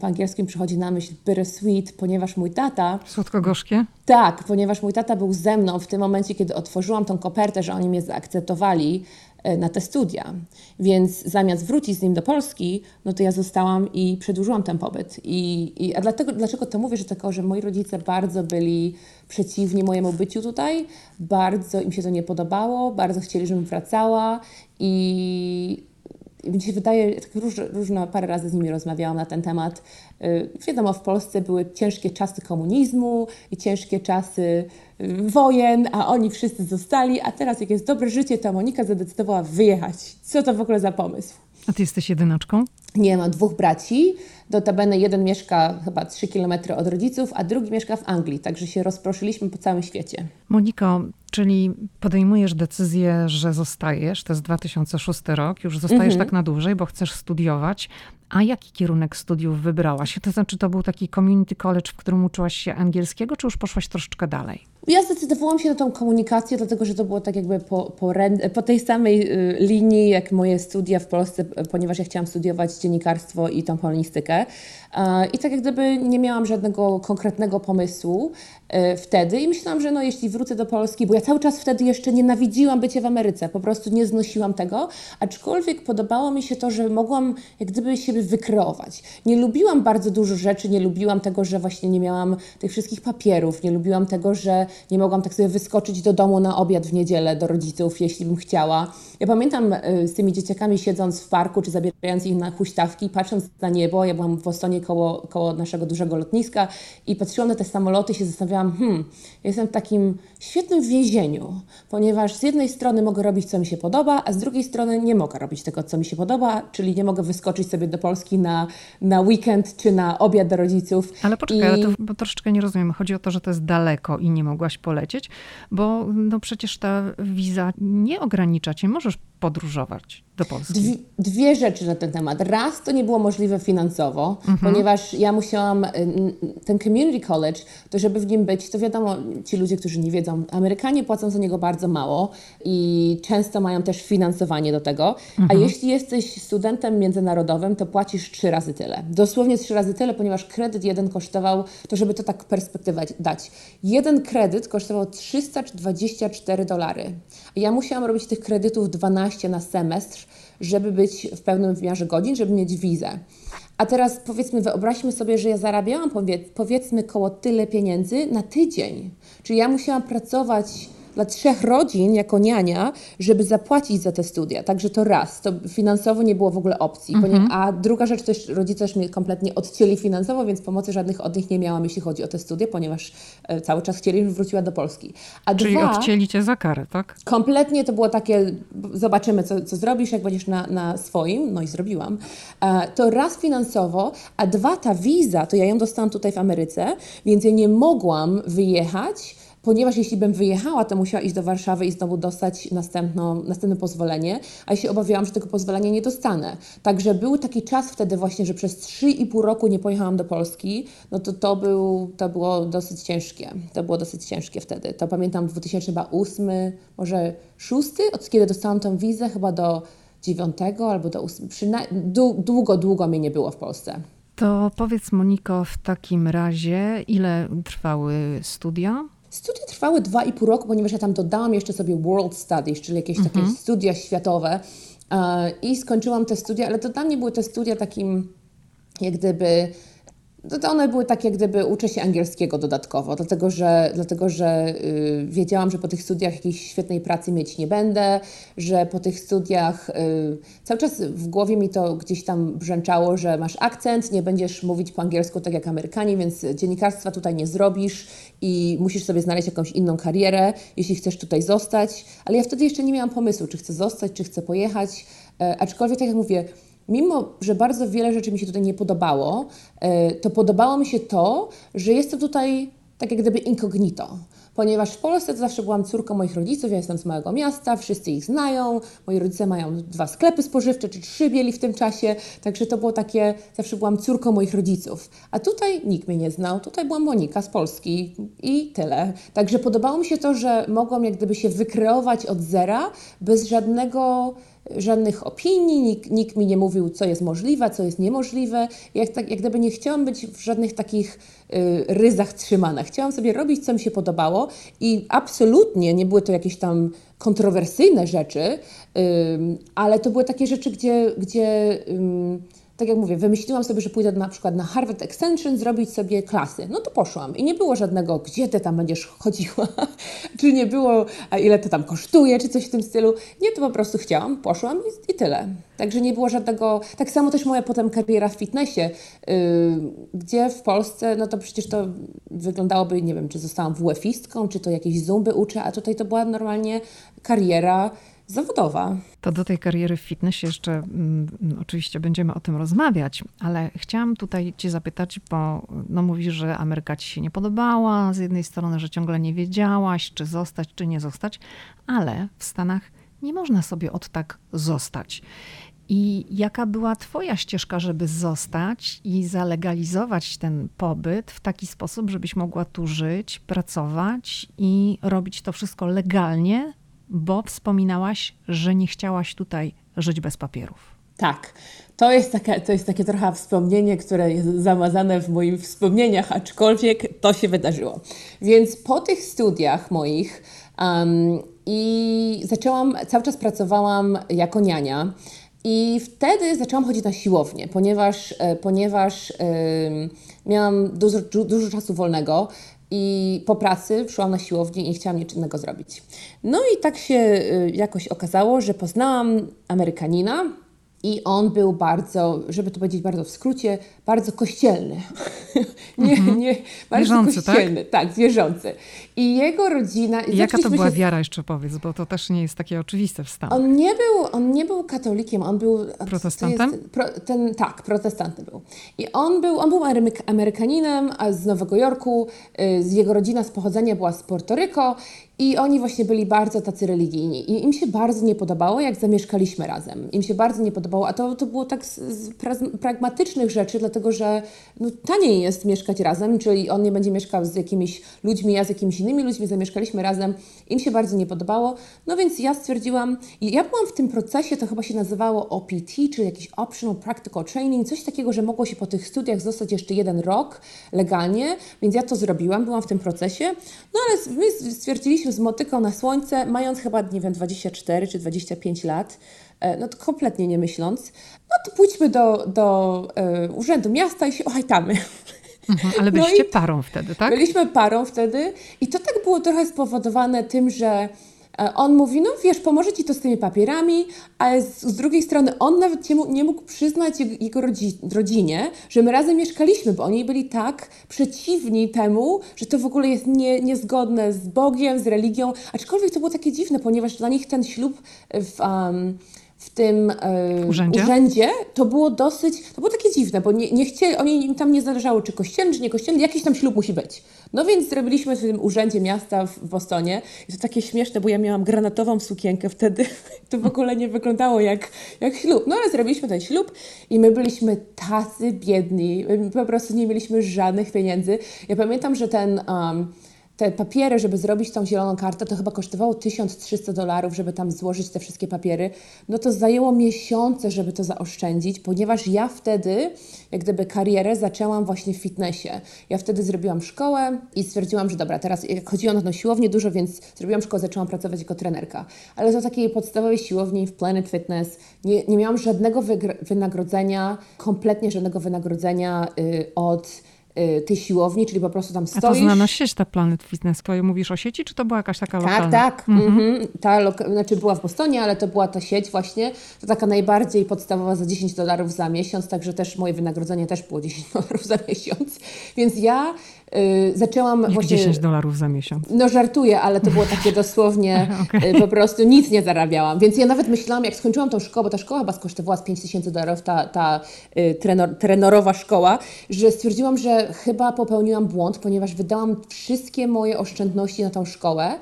po angielskim przychodzi na myśl bittersweet, ponieważ mój tata... Słodko-gorzkie? Tak, ponieważ mój tata był ze mną w tym momencie, kiedy otworzyłam tą kopertę, że oni mnie zaakceptowali e, na te studia. Więc zamiast wrócić z nim do Polski, no to ja zostałam i przedłużyłam ten pobyt. I, i, a dlatego, dlaczego to mówię, że tylko, że moi rodzice bardzo byli przeciwni mojemu byciu tutaj, bardzo im się to nie podobało, bardzo chcieli, żebym wracała i mi się wydaje, tak róż, różno, parę razy z nimi rozmawiałam na ten temat. Y, wiadomo, w Polsce były ciężkie czasy komunizmu i ciężkie czasy y, wojen, a oni wszyscy zostali, a teraz jak jest dobre życie, to Monika zadecydowała wyjechać. Co to w ogóle za pomysł? A ty jesteś jedynaczką? Nie, mam dwóch braci. Do tabeny jeden mieszka chyba 3 km od rodziców, a drugi mieszka w Anglii, także się rozproszyliśmy po całym świecie. Moniko, czyli podejmujesz decyzję, że zostajesz, to jest 2006 rok, już zostajesz mhm. tak na dłużej, bo chcesz studiować. A jaki kierunek studiów wybrałaś? To znaczy, to był taki community college, w którym uczyłaś się angielskiego, czy już poszłaś troszeczkę dalej? Ja zdecydowałam się na tą komunikację, dlatego że to było tak jakby po, po, po tej samej y, linii jak moje studia w Polsce, ponieważ ja chciałam studiować dziennikarstwo i tą polonistykę. I tak jak gdyby nie miałam żadnego konkretnego pomysłu y, wtedy i myślałam, że no jeśli wrócę do Polski, bo ja cały czas wtedy jeszcze nienawidziłam bycie w Ameryce, po prostu nie znosiłam tego, aczkolwiek podobało mi się to, że mogłam jak gdyby siebie wykreować. Nie lubiłam bardzo dużo rzeczy, nie lubiłam tego, że właśnie nie miałam tych wszystkich papierów, nie lubiłam tego, że nie mogłam tak sobie wyskoczyć do domu na obiad w niedzielę do rodziców, jeśli bym chciała. Ja pamiętam y, z tymi dzieciakami siedząc w parku, czy zabierając ich na huśtawki, patrząc na niebo, ja byłam w Bostonie koło, koło naszego dużego lotniska i patrzyłam na te samoloty i się zastanawiałam, hmm, jestem w takim świetnym więzieniu, ponieważ z jednej strony mogę robić, co mi się podoba, a z drugiej strony nie mogę robić tego, co mi się podoba, czyli nie mogę wyskoczyć sobie do Polski na, na weekend czy na obiad do rodziców. Ale poczekaj, I... ale to bo troszeczkę nie rozumiem. Chodzi o to, że to jest daleko i nie mogłaś polecieć, bo no przecież ta wiza nie ogranicza cię, możesz podróżować do Polski? Dwie, dwie, rzeczy na ten temat. Raz, to nie było możliwe finansowo, mhm. ponieważ ja musiałam, y, ten community college, to żeby w nim być, to wiadomo, ci ludzie, którzy nie wiedzą, Amerykanie płacą za niego bardzo mało i często mają też finansowanie do tego, mhm. a jeśli jesteś studentem międzynarodowym, to płacisz trzy razy tyle. Dosłownie trzy razy tyle, ponieważ kredyt jeden kosztował, to żeby to tak perspektywę dać, jeden kredyt kosztował 324 dolary. Ja musiałam robić tych kredytów 12 na semestr, żeby być w pełnym wymiarze godzin, żeby mieć wizę. A teraz powiedzmy, wyobraźmy sobie, że ja zarabiałam powiedzmy koło tyle pieniędzy na tydzień. Czyli ja musiałam pracować dla trzech rodzin jako niania, żeby zapłacić za te studia. Także to raz, to finansowo nie było w ogóle opcji. Mhm. A druga rzecz, też rodzice też mnie kompletnie odcięli finansowo, więc pomocy żadnych od nich nie miałam, jeśli chodzi o te studia, ponieważ e, cały czas chcieli, żebym wróciła do Polski. A Czyli dwa, odcięli cię za karę, tak? Kompletnie to było takie, zobaczymy, co, co zrobisz, jak będziesz na, na swoim, no i zrobiłam. E, to raz finansowo, a dwa, ta wiza, to ja ją dostałam tutaj w Ameryce, więc ja nie mogłam wyjechać ponieważ jeśli bym wyjechała, to musiała iść do Warszawy i znowu dostać następno, następne pozwolenie, a ja się obawiałam, że tego pozwolenia nie dostanę. Także był taki czas wtedy właśnie, że przez 3,5 roku nie pojechałam do Polski, no to to, był, to było dosyć ciężkie. To było dosyć ciężkie wtedy. To pamiętam 2008, może 6, od kiedy dostałam tą wizę, chyba do 9 albo do 8, długo, długo mnie nie było w Polsce. To powiedz Moniko w takim razie, ile trwały studia? Studia trwały dwa i pół roku, ponieważ ja tam dodałam jeszcze sobie World Studies, czyli jakieś takie mhm. studia światowe. I skończyłam te studia, ale to dla mnie były te studia takim, jak gdyby to, one były takie, jak gdyby uczę się angielskiego dodatkowo, dlatego że, dlatego, że y, wiedziałam, że po tych studiach jakiejś świetnej pracy mieć nie będę, że po tych studiach y, cały czas w głowie mi to gdzieś tam brzęczało, że masz akcent, nie będziesz mówić po angielsku tak jak Amerykanie, więc dziennikarstwa tutaj nie zrobisz i musisz sobie znaleźć jakąś inną karierę, jeśli chcesz tutaj zostać. Ale ja wtedy jeszcze nie miałam pomysłu, czy chcę zostać, czy chcę pojechać. E, aczkolwiek, tak jak mówię, mimo że bardzo wiele rzeczy mi się tutaj nie podobało, e, to podobało mi się to, że jestem tutaj tak jak gdyby incognito. Ponieważ w Polsce zawsze byłam córką moich rodziców, ja jestem z małego miasta, wszyscy ich znają, moi rodzice mają dwa sklepy spożywcze, czy trzy mieli w tym czasie, także to było takie, zawsze byłam córką moich rodziców. A tutaj nikt mnie nie znał, tutaj była Monika z Polski i tyle. Także podobało mi się to, że mogłam jak gdyby się wykreować od zera, bez żadnego żadnych opinii, nikt, nikt, mi nie mówił, co jest możliwe, co jest niemożliwe. Jak, tak, jak gdyby nie chciałam być w żadnych takich y, ryzach trzymana. Chciałam sobie robić, co mi się podobało i absolutnie nie były to jakieś tam kontrowersyjne rzeczy, y, ale to były takie rzeczy, gdzie, gdzie y, tak jak mówię, wymyśliłam sobie, że pójdę na przykład na Harvard Extension zrobić sobie klasy. No to poszłam i nie było żadnego, gdzie ty tam będziesz chodziła, czy nie było, ile to tam kosztuje, czy coś w tym stylu. Nie, to po prostu chciałam, poszłam i, i tyle. Także nie było żadnego. Tak samo też moja potem kariera w fitnessie, yy, gdzie w Polsce, no to przecież to wyglądałoby, nie wiem, czy zostałam WF-istką, czy to jakieś zumby uczę, a tutaj to była normalnie kariera zawodowa. To do tej kariery w fitnessie jeszcze mm, oczywiście będziemy o tym rozmawiać, ale chciałam tutaj Cię zapytać, bo no mówisz, że Ameryka Ci się nie podobała, z jednej strony, że ciągle nie wiedziałaś, czy zostać, czy nie zostać, ale w Stanach nie można sobie od tak zostać. I jaka była Twoja ścieżka, żeby zostać i zalegalizować ten pobyt w taki sposób, żebyś mogła tu żyć, pracować i robić to wszystko legalnie, bo wspominałaś, że nie chciałaś tutaj żyć bez papierów. Tak. To jest, takie, to jest takie trochę wspomnienie, które jest zamazane w moich wspomnieniach, aczkolwiek to się wydarzyło. Więc po tych studiach moich um, i zaczęłam, cały czas pracowałam jako niania. I wtedy zaczęłam chodzić na siłownię, ponieważ, e, ponieważ miałam dużo, dużo czasu wolnego i po pracy szłam na siłownię i chciałam nic innego zrobić. No i tak się y, jakoś okazało, że poznałam Amerykanina, i on był bardzo, żeby to powiedzieć bardzo w skrócie, bardzo kościelny. nie, mhm. nie, bardzo wierzący, tak? kościelny, tak? tak, wierzący. I jego rodzina... I jaka to była się... wiara, jeszcze powiedz, bo to też nie jest takie oczywiste w Stanach. On nie był, on nie był katolikiem, on był... Protestantem? Jest, pro, ten, tak, protestantem był. I on był, on był Amerykaninem z Nowego Jorku, y, z jego rodzina z pochodzenia była z Portoryko i oni właśnie byli bardzo tacy religijni. I im się bardzo nie podobało, jak zamieszkaliśmy razem. Im się bardzo nie podobało, a to, to było tak z, z pragmatycznych rzeczy, dlatego że no, taniej jest mieszkać razem, czyli on nie będzie mieszkał z jakimiś ludźmi, ja z jakimiś innymi ludźmi, zamieszkaliśmy razem. Im się bardzo nie podobało. No więc ja stwierdziłam, ja byłam w tym procesie, to chyba się nazywało OPT, czyli jakiś Optional Practical Training, coś takiego, że mogło się po tych studiach zostać jeszcze jeden rok legalnie, więc ja to zrobiłam, byłam w tym procesie. No ale my stwierdziliśmy, z motyką na słońce, mając chyba, nie wiem, 24 czy 25 lat, no to kompletnie nie myśląc, no to pójdźmy do, do y, Urzędu Miasta i się ohajtamy. Mhm, ale no byliście no parą wtedy, tak? Byliśmy parą wtedy i to tak było trochę spowodowane tym, że E, on mówi, no wiesz, pomoże ci to z tymi papierami, ale z, z drugiej strony on nawet nie mógł, nie mógł przyznać jego, jego rodzi, rodzinie, że my razem mieszkaliśmy, bo oni byli tak przeciwni temu, że to w ogóle jest nie, niezgodne z Bogiem, z religią, aczkolwiek to było takie dziwne, ponieważ dla nich ten ślub w, um, w tym w urzędzie? urzędzie, to było dosyć, to było takie dziwne, bo nie, nie chcieli, oni im tam nie zależało, czy kościelny, czy nie kościelny, jakiś tam ślub musi być. No więc zrobiliśmy w tym urzędzie miasta w Bostonie. I to takie śmieszne, bo ja miałam granatową sukienkę wtedy. To w ogóle nie wyglądało jak, jak ślub. No ale zrobiliśmy ten ślub i my byliśmy tacy biedni. My po prostu nie mieliśmy żadnych pieniędzy. Ja pamiętam, że ten... Um, te papiery, żeby zrobić tą zieloną kartę, to chyba kosztowało 1300 dolarów, żeby tam złożyć te wszystkie papiery. No to zajęło miesiące, żeby to zaoszczędzić, ponieważ ja wtedy, jak gdyby karierę zaczęłam właśnie w fitnessie. Ja wtedy zrobiłam szkołę i stwierdziłam, że dobra, teraz jak chodziłam na siłownię dużo, więc zrobiłam szkołę, zaczęłam pracować jako trenerka. Ale za takiej podstawowej siłowni w Planet Fitness nie, nie miałam żadnego wynagrodzenia, kompletnie żadnego wynagrodzenia yy, od tej siłowni, czyli po prostu tam stoisz. A to znana sieć ta Planet Fitness, mówisz o sieci, czy to była jakaś taka tak, lokalna? Tak, tak. Mhm. Mhm. Ta loka- znaczy była w Bostonie, ale to była ta sieć właśnie, to taka najbardziej podstawowa za 10 dolarów za miesiąc, także też moje wynagrodzenie też było 10 dolarów za miesiąc. Więc ja y, zaczęłam Jak właśnie... 10 dolarów za miesiąc. No żartuję, ale to było takie dosłownie, okay. Y, po prostu nic nie zarabiałam. Więc ja nawet myślałam, jak skończyłam tą szkołę, bo ta szkoła chyba skosztowała z 5 tysięcy dolarów, ta, ta y, trenor, trenerowa szkoła, że stwierdziłam, że chyba popełniłam błąd, ponieważ wydałam wszystkie moje oszczędności na tą szkołę,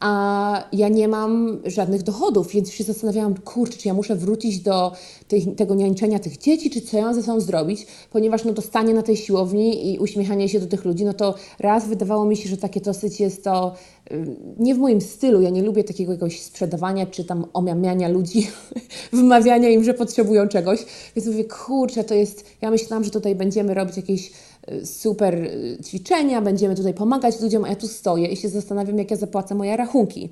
a ja nie mam żadnych dochodów, więc się zastanawiałam, kurczę, czy ja muszę wrócić do tego niańczenia tych dzieci, czy co ja ze sobą zrobić, ponieważ no to stanie na tej siłowni i uśmiechanie się do tych ludzi, no to raz wydawało mi się, że takie dosyć jest to nie w moim stylu, ja nie lubię takiego jakiegoś sprzedawania, czy tam omiamiania ludzi, wymawiania im, że potrzebują czegoś, więc mówię, kurczę, to jest, ja myślałam, że tutaj będziemy robić jakieś super y, ćwiczenia, będziemy tutaj pomagać ludziom, a ja tu stoję i się zastanawiam, jak ja zapłacę moje rachunki.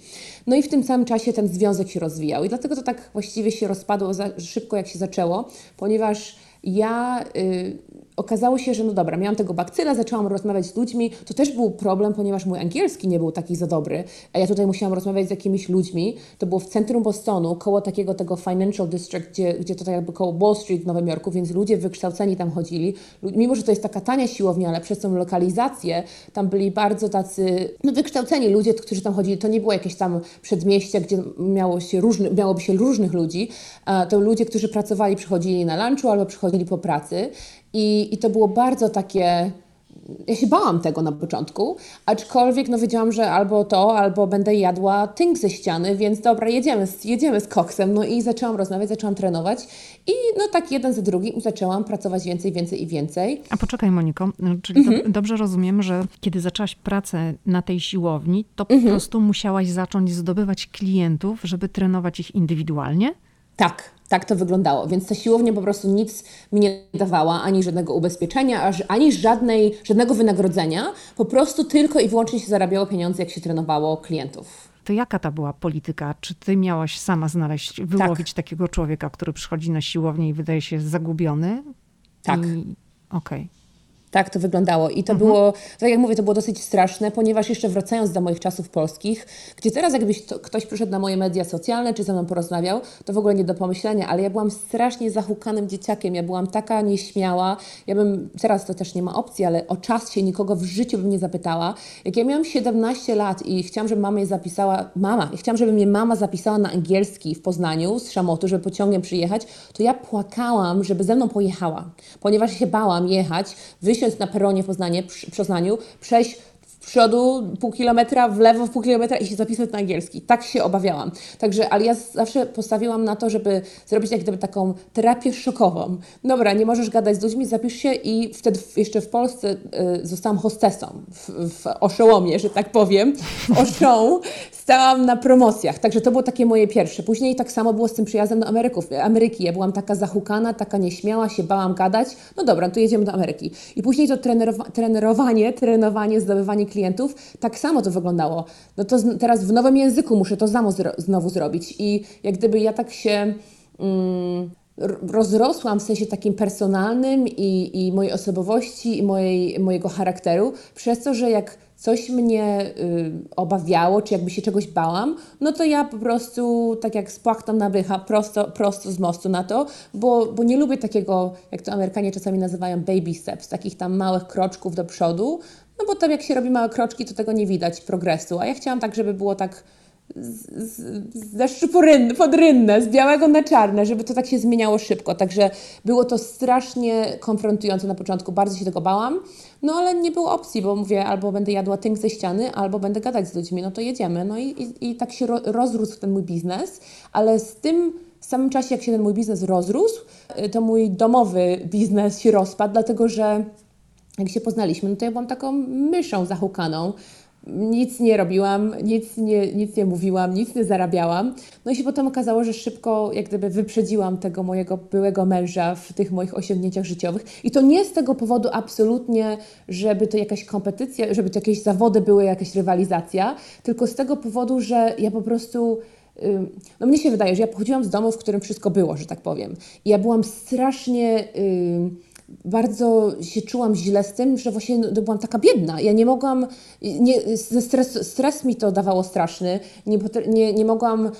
No i w tym samym czasie ten związek się rozwijał i dlatego to tak właściwie się rozpadło szybko, jak się zaczęło, ponieważ ja y, okazało się, że no dobra, miałam tego bakcyla, zaczęłam rozmawiać z ludźmi. To też był problem, ponieważ mój angielski nie był taki za dobry, a ja tutaj musiałam rozmawiać z jakimiś ludźmi. To było w centrum Bostonu, koło takiego tego Financial District, gdzie, gdzie to tak jakby koło Wall Street w Nowym Jorku, więc ludzie wykształceni tam chodzili. Mimo, że to jest taka tania siłownia, ale przez tą lokalizację tam byli bardzo tacy no, wykształceni ludzie, którzy tam chodzili. To nie było jakieś tam przedmieście, gdzie miało się różny, miałoby się różnych ludzi. To ludzie, którzy pracowali, przychodzili na lunchu albo przychodzili po pracy i, I to było bardzo takie. Ja się bałam tego na początku, aczkolwiek no wiedziałam, że albo to, albo będę jadła tynk ze ściany, więc dobra, jedziemy, jedziemy z koksem. No i zaczęłam rozmawiać, zaczęłam trenować i no tak jeden za drugim zaczęłam pracować więcej, więcej i więcej. A poczekaj Moniko, no, czyli mhm. do, dobrze rozumiem, że kiedy zaczęłaś pracę na tej siłowni, to po mhm. prostu musiałaś zacząć zdobywać klientów, żeby trenować ich indywidualnie? Tak, tak to wyglądało. Więc ta siłownia po prostu nic mi nie dawała, ani żadnego ubezpieczenia, ani żadnej, żadnego wynagrodzenia. Po prostu tylko i wyłącznie się zarabiało pieniądze, jak się trenowało klientów. To jaka ta była polityka? Czy ty miałaś sama znaleźć, wyłowić tak. takiego człowieka, który przychodzi na siłownię i wydaje się zagubiony? Tak. Okej. Okay. Tak to wyglądało. I to mhm. było, tak jak mówię, to było dosyć straszne, ponieważ jeszcze wracając do moich czasów polskich, gdzie teraz jakbyś to, ktoś przyszedł na moje media socjalne, czy ze mną porozmawiał, to w ogóle nie do pomyślenia, ale ja byłam strasznie zahukanym dzieciakiem, ja byłam taka nieśmiała, ja bym, teraz to też nie ma opcji, ale o czas się nikogo w życiu bym nie zapytała. Jak ja miałam 17 lat i chciałam, żeby mama mnie zapisała, mama, i chciałam, żeby mnie mama zapisała na angielski w Poznaniu z Szamotu, żeby pociągiem przyjechać, to ja płakałam, żeby ze mną pojechała, ponieważ się bałam jechać, wysiąść na peronie w Poznaniu, w Poznaniu przejść przodu pół kilometra, w lewo pół kilometra i się zapisać na angielski. Tak się obawiałam. Także, ale ja zawsze postawiłam na to, żeby zrobić jak gdyby taką terapię szokową. Dobra, nie możesz gadać z ludźmi, zapisz się i wtedy jeszcze w Polsce y, zostałam hostesą w, w Oszołomie, że tak powiem. W Oszą stałam na promocjach. Także to było takie moje pierwsze. Później tak samo było z tym przyjazdem do Ameryków, Ameryki. Ja byłam taka zahukana, taka nieśmiała, się bałam gadać. No dobra, to jedziemy do Ameryki. I później to trenerowa trenerowanie, trenowanie, zdobywanie klientów, tak samo to wyglądało. No to teraz w nowym języku muszę to samo zro znowu zrobić. I jak gdyby ja tak się... Mm, rozrosłam w sensie takim personalnym i, i mojej osobowości i mojej, mojego charakteru, przez to, że jak coś mnie y, obawiało, czy jakby się czegoś bałam, no to ja po prostu, tak jak spłachtam na bycha, prosto, prosto z mostu na to, bo, bo nie lubię takiego, jak to Amerykanie czasami nazywają baby steps, takich tam małych kroczków do przodu, no bo tam jak się robi małe kroczki, to tego nie widać progresu, a ja chciałam tak, żeby było tak ze szczypu pod rynnę, z białego na czarne, żeby to tak się zmieniało szybko. Także było to strasznie konfrontujące na początku, bardzo się tego bałam, no ale nie było opcji, bo mówię, albo będę jadła tynk ze ściany, albo będę gadać z ludźmi, no to jedziemy. No i, i, i tak się ro, rozrósł ten mój biznes, ale z tym w samym czasie, jak się ten mój biznes rozrósł, y, to mój domowy biznes się rozpadł, dlatego że jak się poznaliśmy, no to ja byłam taką myszą zahukaną, nic nie robiłam, nic nie, nic nie mówiłam, nic nie zarabiałam. No i się potem okazało, że szybko jak gdyby wyprzedziłam tego mojego byłego męża w tych moich osiągnięciach życiowych. I to nie z tego powodu absolutnie, żeby to jakaś kompetycja, żeby to jakieś zawody były, jakaś rywalizacja, tylko z tego powodu, że ja po prostu no mnie się wydaje, że ja pochodziłam z domu, w którym wszystko było, że tak powiem. I ja byłam strasznie bardzo się czułam źle z tym, że właśnie no, byłam taka biedna. Ja nie mogłam, nie, stres, stres mi to dawało straszny, nie, nie, nie mogłam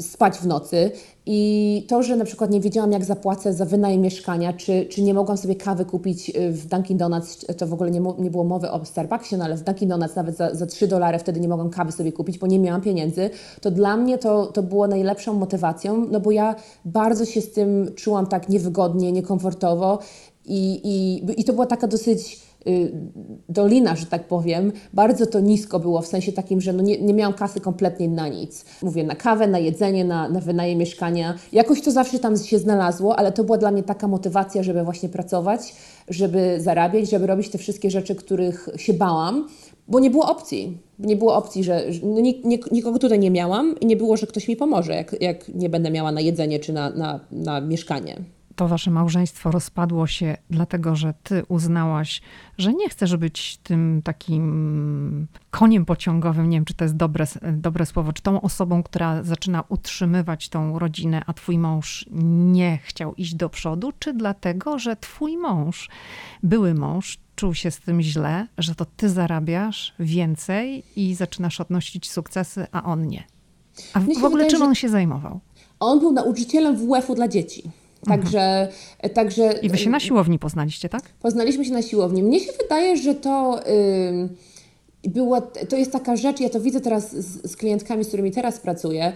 spać w nocy. I to, że na przykład nie wiedziałam, jak zapłacę za wynajem mieszkania, czy, czy nie mogłam sobie kawy kupić y, w Dunkin' Donuts, to w ogóle nie, nie było mowy o Starbucksie, no ale w Dunkin' Donuts nawet za, za 3 dolary wtedy nie mogłam kawy sobie kupić, bo nie miałam pieniędzy, to dla mnie to, to było najlepszą motywacją, no bo ja bardzo się z tym czułam tak niewygodnie, niekomfortowo i, i, i to była taka dosyć y, dolina, że tak powiem. Bardzo to nisko było, w sensie takim, że no nie, nie miałam kasy kompletnie na nic. Mówię, na kawę, na jedzenie, na, na wynajem mieszkania. Jakoś to zawsze tam się znalazło, ale to była dla mnie taka motywacja, żeby właśnie pracować, żeby zarabiać, żeby robić te wszystkie rzeczy, których się bałam, bo nie było opcji. Nie było opcji, że no, nikogo tutaj nie miałam i nie było, że ktoś mi pomoże, jak, jak nie będę miała na jedzenie czy na, na, na mieszkanie to wasze małżeństwo rozpadło się dlatego, że ty uznałaś, że nie chcesz być tym takim koniem pociągowym, nie wiem, czy to jest dobre, dobre słowo, czy tą osobą, która zaczyna utrzymywać tą rodzinę, a twój mąż nie chciał iść do przodu, czy dlatego, że twój mąż, były mąż, czuł się z tym źle, że to ty zarabiasz więcej i zaczynasz odnosić sukcesy, a on nie. A w, w ogóle wydaje, czym on się zajmował? On był nauczycielem WF-u dla dzieci. Także, mhm. także. I wy się na siłowni poznaliście, tak? Poznaliśmy się na siłowni. Mnie się wydaje, że to. Yy, była, to jest taka rzecz, ja to widzę teraz z, z, klientkami, z którymi teraz pracuję,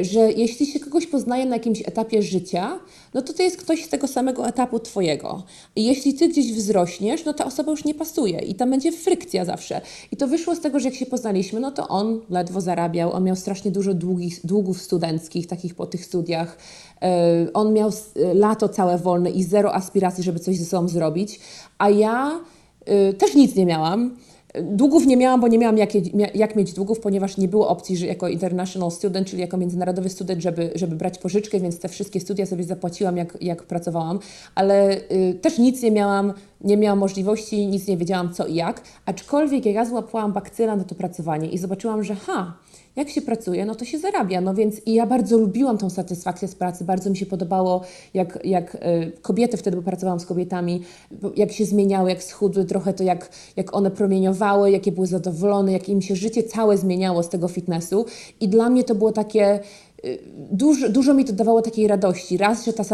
y, że jeśli się kogoś poznaje na jakimś etapie życia, no to to jest ktoś z tego samego etapu Twojego. I jeśli Ty gdzieś wzrośniesz, no ta osoba już nie pasuje i tam będzie frykcja zawsze. I to wyszło z tego, że jak się poznaliśmy, no to on ledwo zarabiał, on miał strasznie dużo długich, długów studenckich, takich po tych studiach, E, on miał lato całe wolne i zero aspiracji, żeby coś ze sobą zrobić, a ja e, też nic nie miałam. Długów nie miałam, bo nie miałam jak, jak mieć długów, ponieważ nie było opcji, że jako international student, czyli jako międzynarodowy student, żeby, żeby brać pożyczkę, więc te wszystkie studia sobie zapłaciłam, jak, jak pracowałam, ale y, też nic nie miałam, nie miałam możliwości, nic nie wiedziałam co i jak, aczkolwiek jak ja złapałam bakcyla na to pracowanie i zobaczyłam, że ha, jak się pracuje, no to się zarabia. No więc i ja bardzo lubiłam tą satysfakcję z pracy, bardzo mi się podobało, jak, jak e, kobiety, wtedy bo pracowałam z kobietami, jak się zmieniały, jak schudły, trochę to jak, jak one promieniowały, jakie były zadowolone, jak im się życie całe zmieniało z tego fitnessu. I dla mnie to było takie e, Dużo, dużo mi to dawało takiej radości. Raz, że ta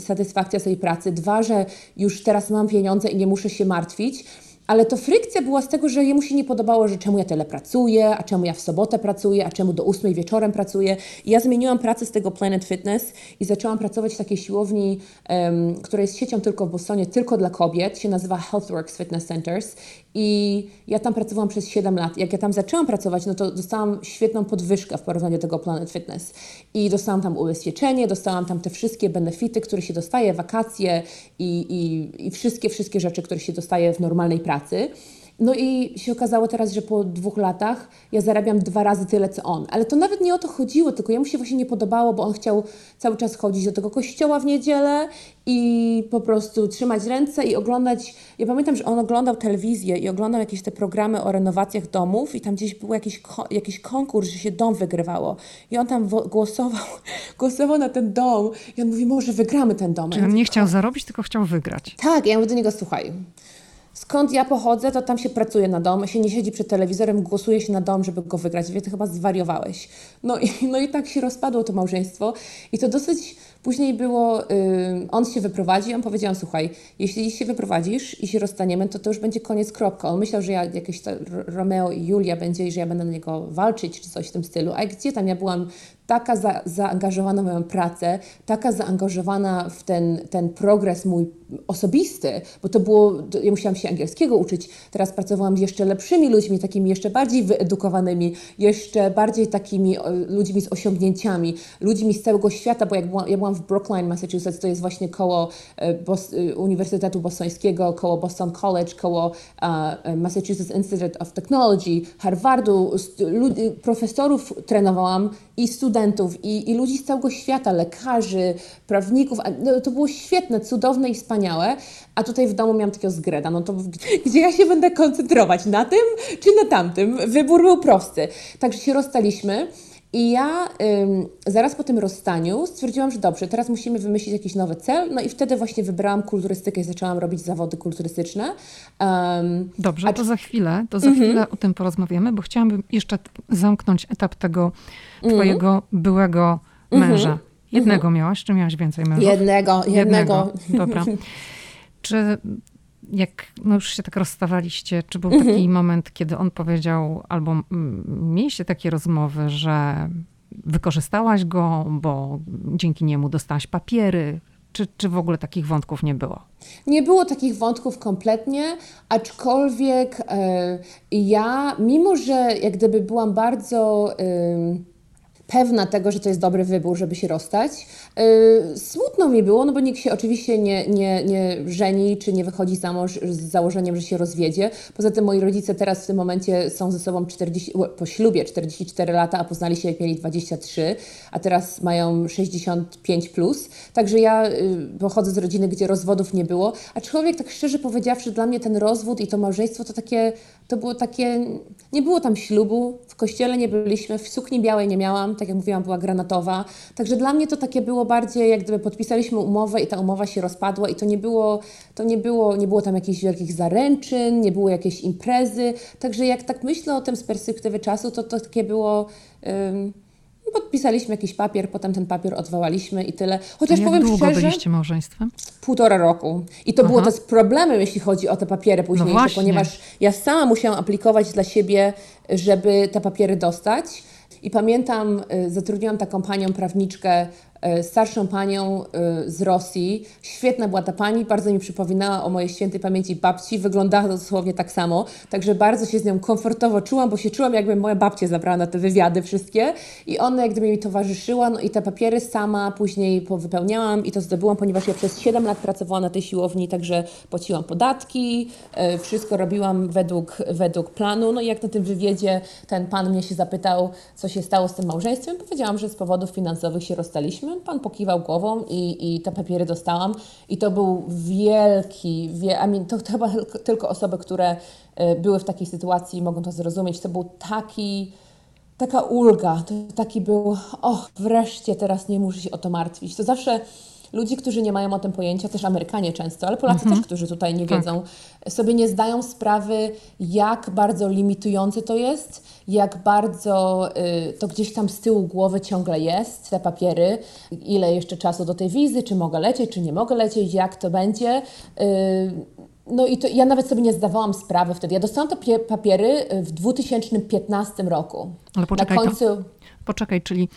satysfakcja tej pracy, dwa, że już teraz mam pieniądze i nie muszę się martwić. Ale to frykcja była z tego, że jemu się nie podobało, że czemu ja tyle pracuję, a czemu ja w sobotę pracuję, a czemu do ósmej wieczorem pracuję. I ja zmieniłam pracę z tego Planet Fitness i zaczęłam pracować w takiej siłowni, um, która jest siecią tylko w Bostonie, tylko dla kobiet, się nazywa Healthworks Fitness Centers. I ja tam pracowałam przez 7 lat. Jak ja tam zaczęłam pracować, no to dostałam świetną podwyżkę w porównaniu do tego Planet Fitness. I dostałam tam ubezpieczenie, dostałam tam te wszystkie benefity, które się dostaje, wakacje i, i, i wszystkie, wszystkie rzeczy, które się dostaje w normalnej pracy. No i się okazało teraz, że po dwóch latach ja zarabiam dwa razy tyle, co on. Ale to nawet nie o to chodziło, tylko jemu się właśnie nie podobało, bo on chciał cały czas chodzić do tego kościoła w niedzielę i po prostu trzymać ręce i oglądać. Ja pamiętam, że on oglądał telewizję i oglądał jakieś te programy o renowacjach domów i tam gdzieś był jakiś, jakiś konkurs, że się dom wygrywało. I on tam głosował, głosował na ten dom i on mówi, może wygramy ten dom. Czyli on nie chciał zarobić, tylko chciał wygrać. Tak, ja mówię do niego, słuchaj, skąd ja pochodzę, to tam się pracuje na dom, się nie siedzi przed telewizorem, głosuje się na dom, żeby go wygrać. Wie, ty chyba zwariowałeś. No i, no i tak się rozpadło to małżeństwo i to dosyć Później było, y, on się wyprowadzi, on powiedział, słuchaj, jeśli się wyprowadzisz i się rozstaniemy, to to już będzie koniec, kropka. On myślał, że ja jakieś Romeo i Julia będzie i że ja będę na niego walczyć czy coś w tym stylu. A gdzie tam? Ja byłam taka za, zaangażowana w moją pracę, taka zaangażowana w ten, ten progres mój osobisty, bo to było, ja musiałam się angielskiego uczyć, teraz pracowałam z jeszcze lepszymi ludźmi, takimi jeszcze bardziej wyedukowanymi, jeszcze bardziej takimi ludźmi z osiągnięciami, ludźmi z całego świata, bo jak byłam, ja byłam w Brookline, Massachusetts, to jest właśnie koło e, Bos e, Uniwersytetu Bostońskiego, koło Boston College, koło uh, Massachusetts Institute of Technology, Harvardu, profesorów trenowałam i studentów, i, i ludzi z całego świata, lekarzy, prawników. No, to było świetne, cudowne i wspaniałe. A tutaj w domu miałam takiego zgreda. No to gdzie ja się będę koncentrować? Na tym czy na tamtym? Wybór był prosty. Także się rozstaliśmy. I ja ym, zaraz po tym rozstaniu stwierdziłam, że dobrze, teraz musimy wymyślić jakiś nowy cel. No i wtedy właśnie wybrałam kulturystykę i zaczęłam robić zawody kulturystyczne. Um, dobrze, a... to za chwilę, to za mm -hmm. chwilę o tym porozmawiamy, bo chciałabym jeszcze zamknąć etap tego mm -hmm. twojego byłego mhm. męża. Mm -hmm. Jednego miałaś, czy miałaś więcej mężów? Jednego, jednego. jednego. Dobra. Czy jak no już się tak rozstawaliście, czy był mhm. taki moment, kiedy on powiedział, albo mieliście takie rozmowy, że wykorzystałaś go, bo dzięki niemu dostałaś papiery, czy, czy w ogóle takich wątków nie było? Nie było takich wątków kompletnie, aczkolwiek e, ja, mimo że jak gdyby byłam bardzo. E, pewna tego, że to jest dobry wybór, żeby się rozstać. Yy, smutno mi było, no bo nikt się oczywiście nie, nie, nie żeni, czy nie wychodzi za mąż z założeniem, że się rozwiedzie. Poza tym moi rodzice teraz w tym momencie są ze sobą 40, po ślubie 44 lata, a poznali się jak mieli 23, a teraz mają 65 plus. Także ja yy, pochodzę z rodziny, gdzie rozwodów nie było. A człowiek, tak szczerze powiedziawszy, dla mnie ten rozwód i to małżeństwo to takie, to było takie, nie było tam ślubu, w kościele nie byliśmy, w sukni białej nie miałam, tak jak mówiłam, była granatowa. Także dla mnie to takie było bardziej, jak gdyby podpisaliśmy umowę i ta umowa się rozpadła i to nie było, to nie było, nie było tam jakichś wielkich zaręczyn, nie było jakiejś imprezy. Także jak tak myślę o tym z perspektywy czasu, to to takie było... Podpisaliśmy jakiś papier, potem ten papier odwołaliśmy i tyle. Chociaż jak powiem długo szczerze, byliście małżeństwem? Półtora roku. I to Aha. było też problemem, jeśli chodzi o te papiery późniejsze, no ponieważ ja sama musiałam aplikować dla siebie, żeby te papiery dostać. I pamiętam, y, zatrudniłam taką panią prawniczkę starszą panią e, z Rosji. Świetna była ta pani, bardzo mi przypominała o mojej świętej pamięci babci, wyglądała dosłownie tak samo, także bardzo się z nią komfortowo czułam, bo się czułam jakby moja babcia zabrała na te wywiady wszystkie. I ona jak gdyby mi towarzyszyła, no i te papiery sama później powypełniałam i to zdobyłam, ponieważ ja przez 7 lat pracowałam na tej siłowni, także płaciłam podatki, e, wszystko robiłam według, według planu, no i jak na tym wywiedzie ten pan mnie się zapytał, co się stało z tym małżeństwem, powiedziałam, że z powodów finansowych się rozstaliśmy, pan pokiwał głową i, i te papiery dostałam. I to był wielki, wie, I mean, to, to chyba tylko osoby, które e, były w takiej sytuacji mogą to zrozumieć. To był taki, taka ulga, to taki był, och, wreszcie teraz nie muszę się o to martwić. To zawsze ludzi, którzy nie mają o tym pojęcia, też Amerykanie często, ale Polacy mhm. też, którzy tutaj nie tak. wiedzą, tak. sobie nie zdają sprawy, jak bardzo limitujące to jest, jak bardzo y, to gdzieś tam z tyłu głowy ciągle jest, te papiery, ile jeszcze czasu do tej wizy, czy mogę lecieć, czy nie mogę lecieć, jak to będzie. Y, no i to, ja nawet sobie nie zdawałam sprawy wtedy. Ja dostałam te papiery w 2015 roku. Ale poczekaj, Na końcu... To, poczekaj, czyli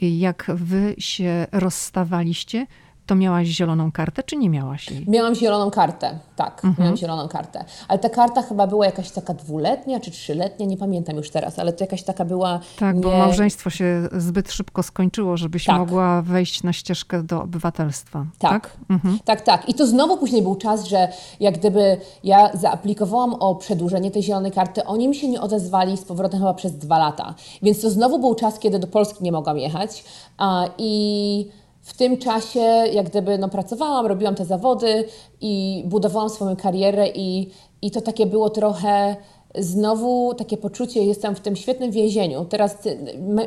jak wy się rozstawaliście, to miałaś zieloną kartę, czy nie miałaś jej? Miałam zieloną kartę, tak, mhm. miałam zieloną kartę. Ale ta karta chyba była jakaś taka dwuletnia czy trzyletnia, nie pamiętam już teraz, ale to jakaś taka była. Tak, nie... bo małżeństwo się zbyt szybko skończyło, żebyś tak. mogła wejść na ścieżkę do obywatelstwa. Tak, tak? Mhm. tak, tak. I to znowu później był czas, że jak gdyby ja zaaplikowałam o przedłużenie tej zielonej karty, oni mi się nie odezwali z powrotem chyba przez dwa lata. Więc to znowu był czas, kiedy do Polski nie mogłam jechać. I w tym czasie, jak gdyby no, pracowałam, robiłam te zawody i budowałam swoją karierę, i, i to takie było trochę znowu takie poczucie, jestem w tym świetnym więzieniu. Teraz,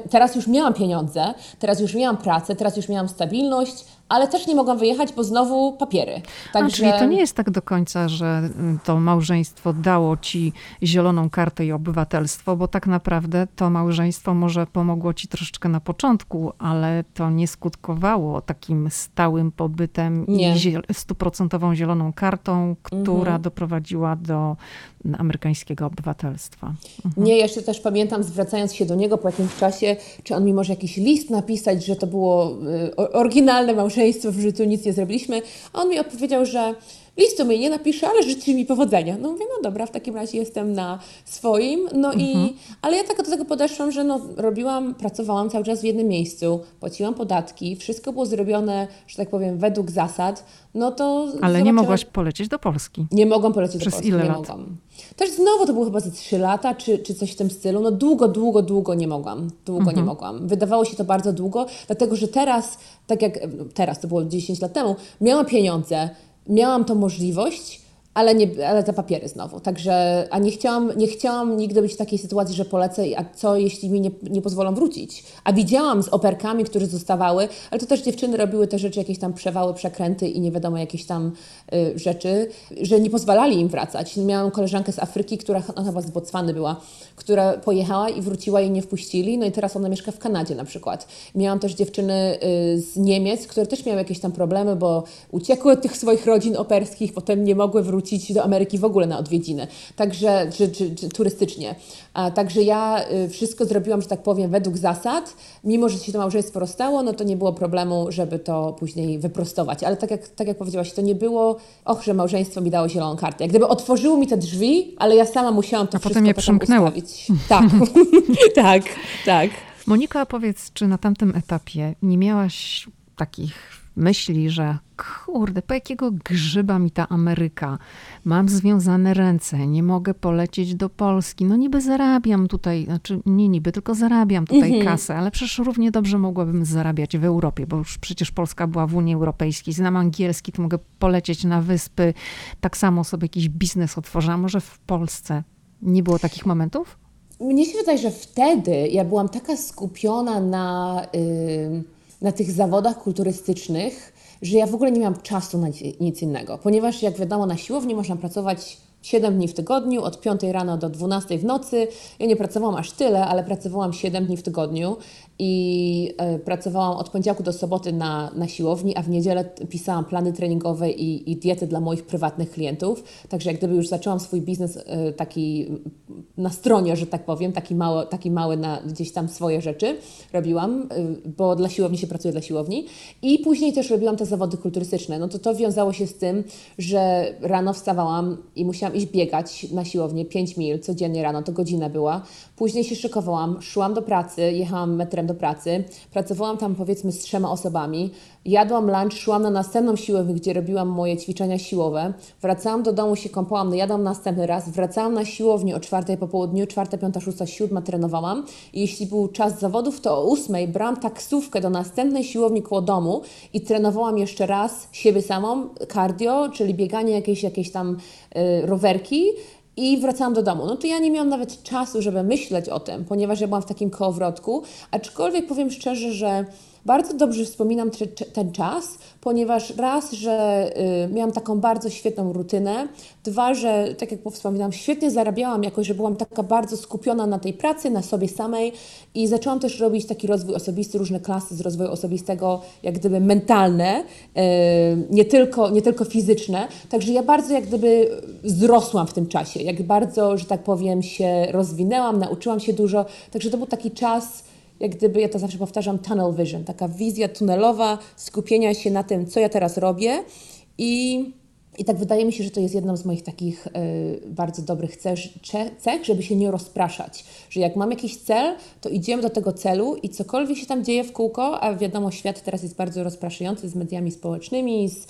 teraz już miałam pieniądze, teraz już miałam pracę, teraz już miałam stabilność, ale też nie mogłam wyjechać, bo znowu papiery. Także... A, czyli to nie jest tak do końca, że y, to małżeństwo dało ci zieloną kartę i obywatelstwo, bo tak naprawdę to małżeństwo może pomogło ci troszeczkę na początku, ale to nie skutkowało takim stałym pobytem nie. i stuprocentową zieloną kartą, która mhm. doprowadziła do amerykańskiego obywatelstwa. Mhm. Nie, jeszcze też pamiętam, zwracając się do niego po jakimś czasie, czy on mi może jakiś list napisać, że to było y, oryginalne małżeństwo, że tu nic nie zrobiliśmy. A on mi odpowiedział, że listu mi nie napisze, ale życzę mi powodzenia. No mówię, no dobra, w takim razie jestem na swoim. No mhm. i, ale ja tak do tego podeszłam, że no, robiłam, pracowałam cały czas w jednym miejscu, płaciłam podatki, wszystko było zrobione, że tak powiem, według zasad, no to... Ale nie mogłaś polecieć do Polski. Nie mogłam polecieć Przez do Polski, ile nie lat? mogłam. Też znowu to było chyba ze trzy lata, czy, czy coś w tym stylu. No długo, długo, długo nie mogłam. Długo mhm. nie mogłam. Wydawało się to bardzo długo, dlatego że teraz, tak jak teraz, to było 10 lat temu, miałam pieniądze, miałam tą możliwość, ale, nie, ale te papiery znowu. Także, a nie chciałam, nie chciałam nigdy być w takiej sytuacji, że polecę, a co jeśli mi nie, nie pozwolą wrócić. A widziałam z operkami, które zostawały, ale to też dziewczyny robiły te rzeczy, jakieś tam przewały, przekręty i nie wiadomo, jakieś tam y, rzeczy, że nie pozwalali im wracać. Miałam koleżankę z Afryki, która, ona chyba z Botswany była, która pojechała i wróciła i nie wpuścili, no i teraz ona mieszka w Kanadzie na przykład. Miałam też dziewczyny y, z Niemiec, które też miały jakieś tam problemy, bo uciekły od tych swoich rodzin operskich, potem nie mogły wrócić wrócić do Ameryki w ogóle na odwiedziny, także, czy, czy, czy turystycznie. A, także ja y, wszystko zrobiłam, że tak powiem, według zasad. Mimo, że się to małżeństwo rozstało, no to nie było problemu, żeby to później wyprostować. Ale tak jak, tak jak powiedziałaś, to nie było, och, że małżeństwo mi dało zieloną kartę. Jak gdyby otworzyło mi te drzwi, ale ja sama musiałam to A wszystko potem je przymknęło. Tak, tak, tak. Monika, powiedz, czy na tamtym etapie nie miałaś takich myśli, że kurde, po jakiego grzyba mi ta Ameryka? Mam związane ręce, nie mogę polecieć do Polski. No niby zarabiam tutaj, znaczy nie niby, tylko zarabiam tutaj mhm. kasę, ale przecież równie dobrze mogłabym zarabiać w Europie, bo już przecież Polska była w Unii Europejskiej, znam angielski, to mogę polecieć na wyspy, tak samo sobie jakiś biznes otworzę, a może w Polsce nie było takich momentów? Mnie się wydaje, że wtedy ja byłam taka skupiona na... Yy na tych zawodach kulturystycznych, że ja w ogóle nie miałam czasu na nic innego, ponieważ jak wiadomo na siłowni można pracować 7 dni w tygodniu, od 5 rano do 12 w nocy. Ja nie pracowałam aż tyle, ale pracowałam 7 dni w tygodniu i y, pracowałam od poniedziałku do soboty na, na siłowni, a w niedzielę pisałam plany treningowe i, i diety dla moich prywatnych klientów. Także jak gdyby już zaczęłam swój biznes y, taki na stronie, że tak powiem, taki mały, taki mały na gdzieś tam swoje rzeczy robiłam, y, bo dla siłowni się pracuje dla siłowni. I później też robiłam te zawody kulturystyczne. No to to wiązało się z tym, że rano wstawałam i musiałam iść biegać na siłownię 5 mil codziennie rano, to godzina była. Później się szykowałam, szłam do pracy, jechałam metrem do pracy, pracowałam tam powiedzmy z trzema osobami, jadłam lunch, szłam na następną siłownię, gdzie robiłam moje ćwiczenia siłowe, wracałam do domu, się kąpałam, jadłam następny raz, wracałam na siłownię o czwartej po południu, czwarta, piąta, szósta, siódma trenowałam. I jeśli był czas zawodów, to o ósmej brałam taksówkę do następnej siłowni koło domu i trenowałam jeszcze raz siebie samą, cardio, czyli bieganie jakieś, jakieś tam y, rowerki, i wracałam do domu. No to ja nie miałam nawet czasu, żeby myśleć o tym, ponieważ ja byłam w takim kołowrotku, aczkolwiek powiem szczerze, że bardzo dobrze wspominam ten czas, ponieważ raz, że y, miałam taką bardzo świetną rutynę, dwa, że tak jak wspominałam, świetnie zarabiałam, jakoś, że byłam taka bardzo skupiona na tej pracy, na sobie samej i zaczęłam też robić taki rozwój osobisty, różne klasy z rozwoju osobistego, jak gdyby mentalne, y, nie tylko, nie tylko fizyczne. Także ja bardzo jak gdyby wzrosłam w tym czasie, jak bardzo, że tak powiem, się rozwinęłam, nauczyłam się dużo. Także to był taki czas, jak gdyby, ja to zawsze powtarzam, tunnel vision, taka wizja tunelowa, skupienia się na tym, co ja teraz robię i i tak wydaje mi się, że to jest jedną z moich takich y, bardzo dobrych cech, cech, żeby się nie rozpraszać. Że jak mam jakiś cel, to idziemy do tego celu i cokolwiek się tam dzieje w kółko, a wiadomo, świat teraz jest bardzo rozpraszający z mediami społecznymi, z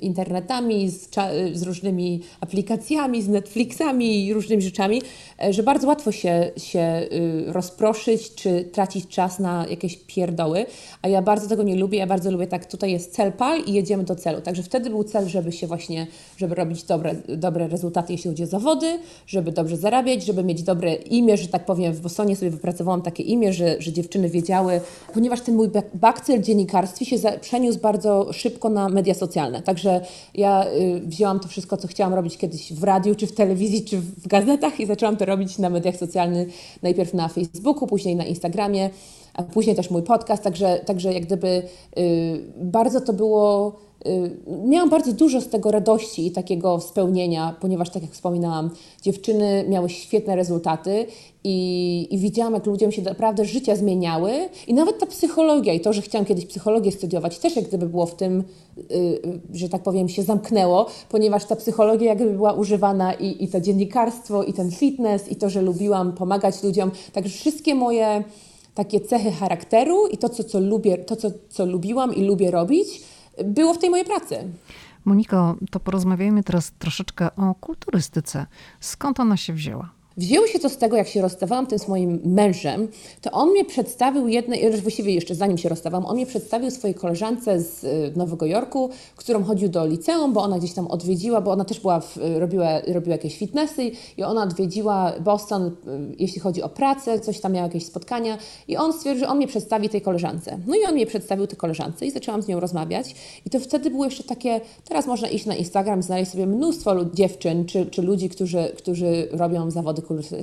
internetami, z, z, różnymi aplikacjami, z Netflixami i różnymi rzeczami, e, że bardzo łatwo się, się rozproszyć czy tracić czas na jakieś pierdoły, a ja bardzo tego nie lubię, ja bardzo lubię tak, tutaj jest cel pal i jedziemy do celu. Także wtedy był cel, żeby się właśnie, żeby robić dobre, dobre rezultaty, jeśli chodzi o zawody, żeby dobrze zarabiać, żeby mieć dobre imię, że tak powiem, w Bostonie sobie wypracowałam takie imię, że, że dziewczyny wiedziały, ponieważ ten mój bakcyl w się przeniósł bardzo szybko na media socjalne. Także ja y, wzięłam to wszystko, co chciałam robić kiedyś w radiu, czy w telewizji, czy w gazetach i zaczęłam to robić na mediach socjalnych, najpierw na Facebooku, później na Instagramie, a później też mój podcast, także, także jak gdyby y, bardzo to było Y, miałam bardzo dużo z tego radości i takiego spełnienia, ponieważ, tak jak wspominałam, dziewczyny miały świetne rezultaty i, i, widziałam, jak ludziom się naprawdę życia zmieniały. I nawet ta psychologia i to, że chciałam kiedyś psychologię studiować, też jak gdyby było w tym, yy, że tak powiem, się zamknęło, ponieważ ta psychologia jak gdyby była używana i, i to dziennikarstwo, i ten fitness, i to, że lubiłam pomagać ludziom. Także wszystkie moje takie cechy charakteru i to, co, co lubię, to, co, co lubiłam i lubię robić, było w tej mojej pracy. Moniko, to porozmawiajmy teraz troszeczkę o kulturystyce. Skąd ona się wzięła? Wzięło się to z tego, jak się rozstawałam tym z moim mężem, to on mnie przedstawił jednej, właściwie jeszcze zanim się rozstawałam, on mnie przedstawił swojej koleżance z y, Nowego Jorku, którą chodził do liceum, bo ona gdzieś tam odwiedziła, bo ona też była, w, robiła, robiła jakieś fitnessy i ona odwiedziła Boston, y, jeśli chodzi o pracę, coś tam miała jakieś spotkania i on stwierdził, że on mnie przedstawi tej koleżance. No i on mnie przedstawił tej koleżance i zaczęłam z nią rozmawiać i to wtedy było jeszcze takie, teraz można iść na Instagram, znaleźć sobie mnóstwo dziewczyn czy, czy ludzi, którzy, którzy robią zawody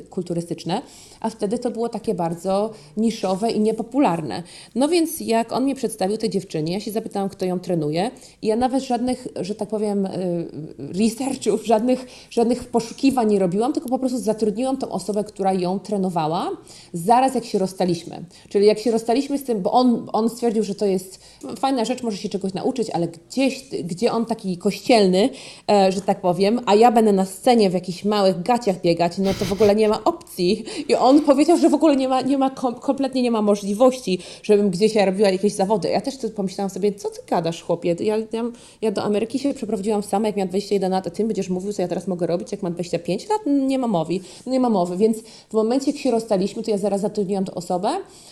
kulturystyczne, a wtedy to było takie bardzo niszowe i niepopularne. No więc jak on mnie przedstawił tej dziewczynie, ja się zapytałam, kto ją trenuje i ja nawet żadnych, że tak powiem, y, researchów, żadnych, żadnych poszukiwań nie robiłam, tylko po prostu zatrudniłam tą osobę, która ją trenowała, zaraz jak się rozstaliśmy. Czyli jak się rozstaliśmy z tym, bo on, on stwierdził, że to jest fajna rzecz, może się czegoś nauczyć, ale gdzieś, gdzie on taki kościelny, e, że tak powiem, a ja będę na scenie w jakichś małych gaciach biegać, no to w ogóle nie ma opcji. I on powiedział, że w ogóle nie ma, nie ma kompletnie nie ma możliwości, żebym gdzieś ja robiła jakieś zawody. Ja też pomyślałam sobie, co ty gadasz, chłopie? Ja, ja, ja do Ameryki się przeprowadziłam sama, jak miałam 21 lat, a ty będziesz mówił, co ja teraz mogę robić, jak mam 25 lat? Nie ma mowy. Nie ma mowy. Więc w momencie, jak się rozstaliśmy, to ja zaraz zatrudniłam tę osobę.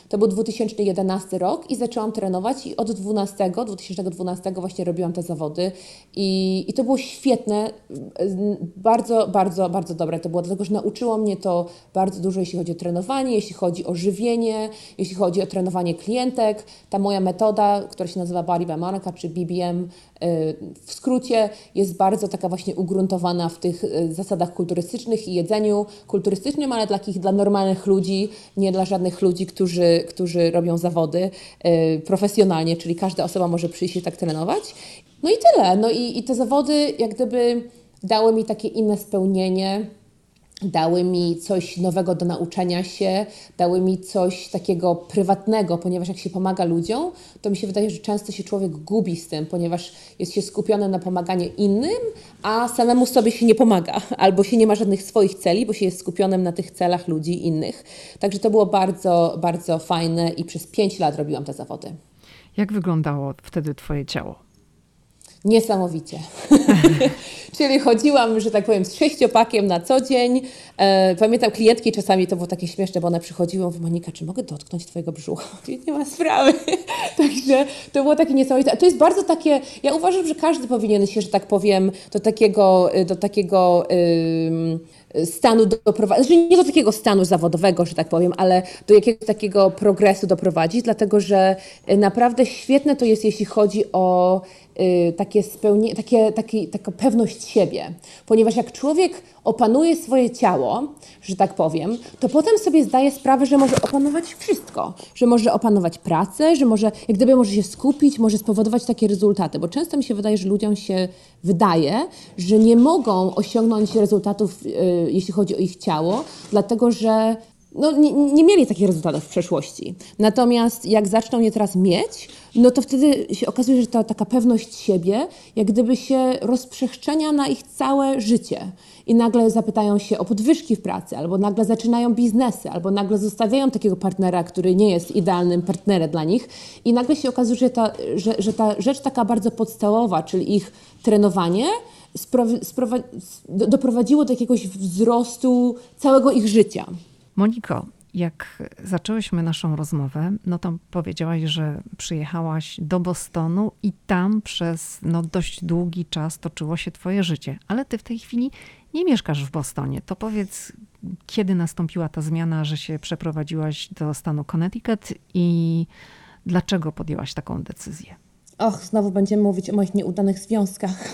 To był 2011 rok i zaczęłam trenować i od 12, 2012 właśnie robiłam te zawody i, i to było świetne, bardzo, bardzo, bardzo dobre to było, dlatego że nauczyło mnie to bardzo dużo, jeśli chodzi o trenowanie, jeśli chodzi o żywienie, jeśli chodzi o trenowanie klientek. Ta moja metoda, która się nazywa Body by czy BBM, y, w skrócie jest bardzo taka właśnie ugruntowana w tych y, zasadach kulturystycznych i jedzeniu kulturystycznym, ale dla takich dla normalnych ludzi, nie dla żadnych ludzi, którzy, którzy robią zawody y, profesjonalnie, czyli każda osoba może przyjść i tak trenować. No i tyle. No i, i te zawody jak gdyby dały mi takie inne spełnienie, dały mi coś nowego do nauczenia się, dały mi coś takiego prywatnego, ponieważ jak się pomaga ludziom, to mi się wydaje, że często się człowiek gubi z tym, ponieważ jest się skupiony na pomaganiu innym, a samemu sobie się nie pomaga, albo się nie ma żadnych swoich celi, bo się jest skupionym na tych celach ludzi innych. Także to było bardzo, bardzo fajne i przez pięć lat robiłam te zawody. Jak wyglądało wtedy Twoje ciało? Niesamowicie. Czyli chodziłam, że tak powiem, z sześciopakiem na co dzień. E, pamiętam klientki czasami, to było takie śmieszne, bo one przychodziły, mówią, Monika, czy mogę dotknąć Twojego brzucha? nie ma sprawy. Także to było takie niesamowite. To jest bardzo takie, ja uważam, że każdy powinien się, że tak powiem, do takiego, do takiego stanu doprowadzić, znaczy nie do takiego stanu zawodowego, że tak powiem, ale do jakiegoś takiego progresu doprowadzić, dlatego że naprawdę świetne to jest, jeśli chodzi o Y, takie spełnienie, takie, takie, taka pewność siebie. Ponieważ jak człowiek opanuje swoje ciało, że tak powiem, to potem sobie zdaje sprawę, że może opanować wszystko. Że może opanować pracę, że może, jak gdyby może się skupić, może spowodować takie rezultaty. Bo często mi się wydaje, że ludziom się wydaje, że nie mogą osiągnąć rezultatów, yy, jeśli chodzi o ich ciało, dlatego że no, nie, nie, mieli takich rezultatów w przeszłości. Natomiast jak zaczną je teraz mieć, no to wtedy się okazuje, że ta taka pewność siebie jak gdyby się rozprzestrzenia na ich całe życie. I nagle zapytają się o podwyżki w pracy, albo nagle zaczynają biznesy, albo nagle zostawiają takiego partnera, który nie jest idealnym partnerem dla nich. I nagle się okazuje, że ta, że, że ta rzecz taka bardzo podstawowa, czyli ich trenowanie, doprowadziło do jakiegoś wzrostu całego ich życia. Moniko, jak zaczęłyśmy naszą rozmowę, no to powiedziałaś, że przyjechałaś do Bostonu i tam przez no, dość długi czas toczyło się twoje życie. Ale ty w tej chwili nie mieszkasz w Bostonie. To powiedz, kiedy nastąpiła ta zmiana, że się przeprowadziłaś do stanu Connecticut i dlaczego podjęłaś taką decyzję? Och, znowu będziemy mówić o moich nieudanych związkach.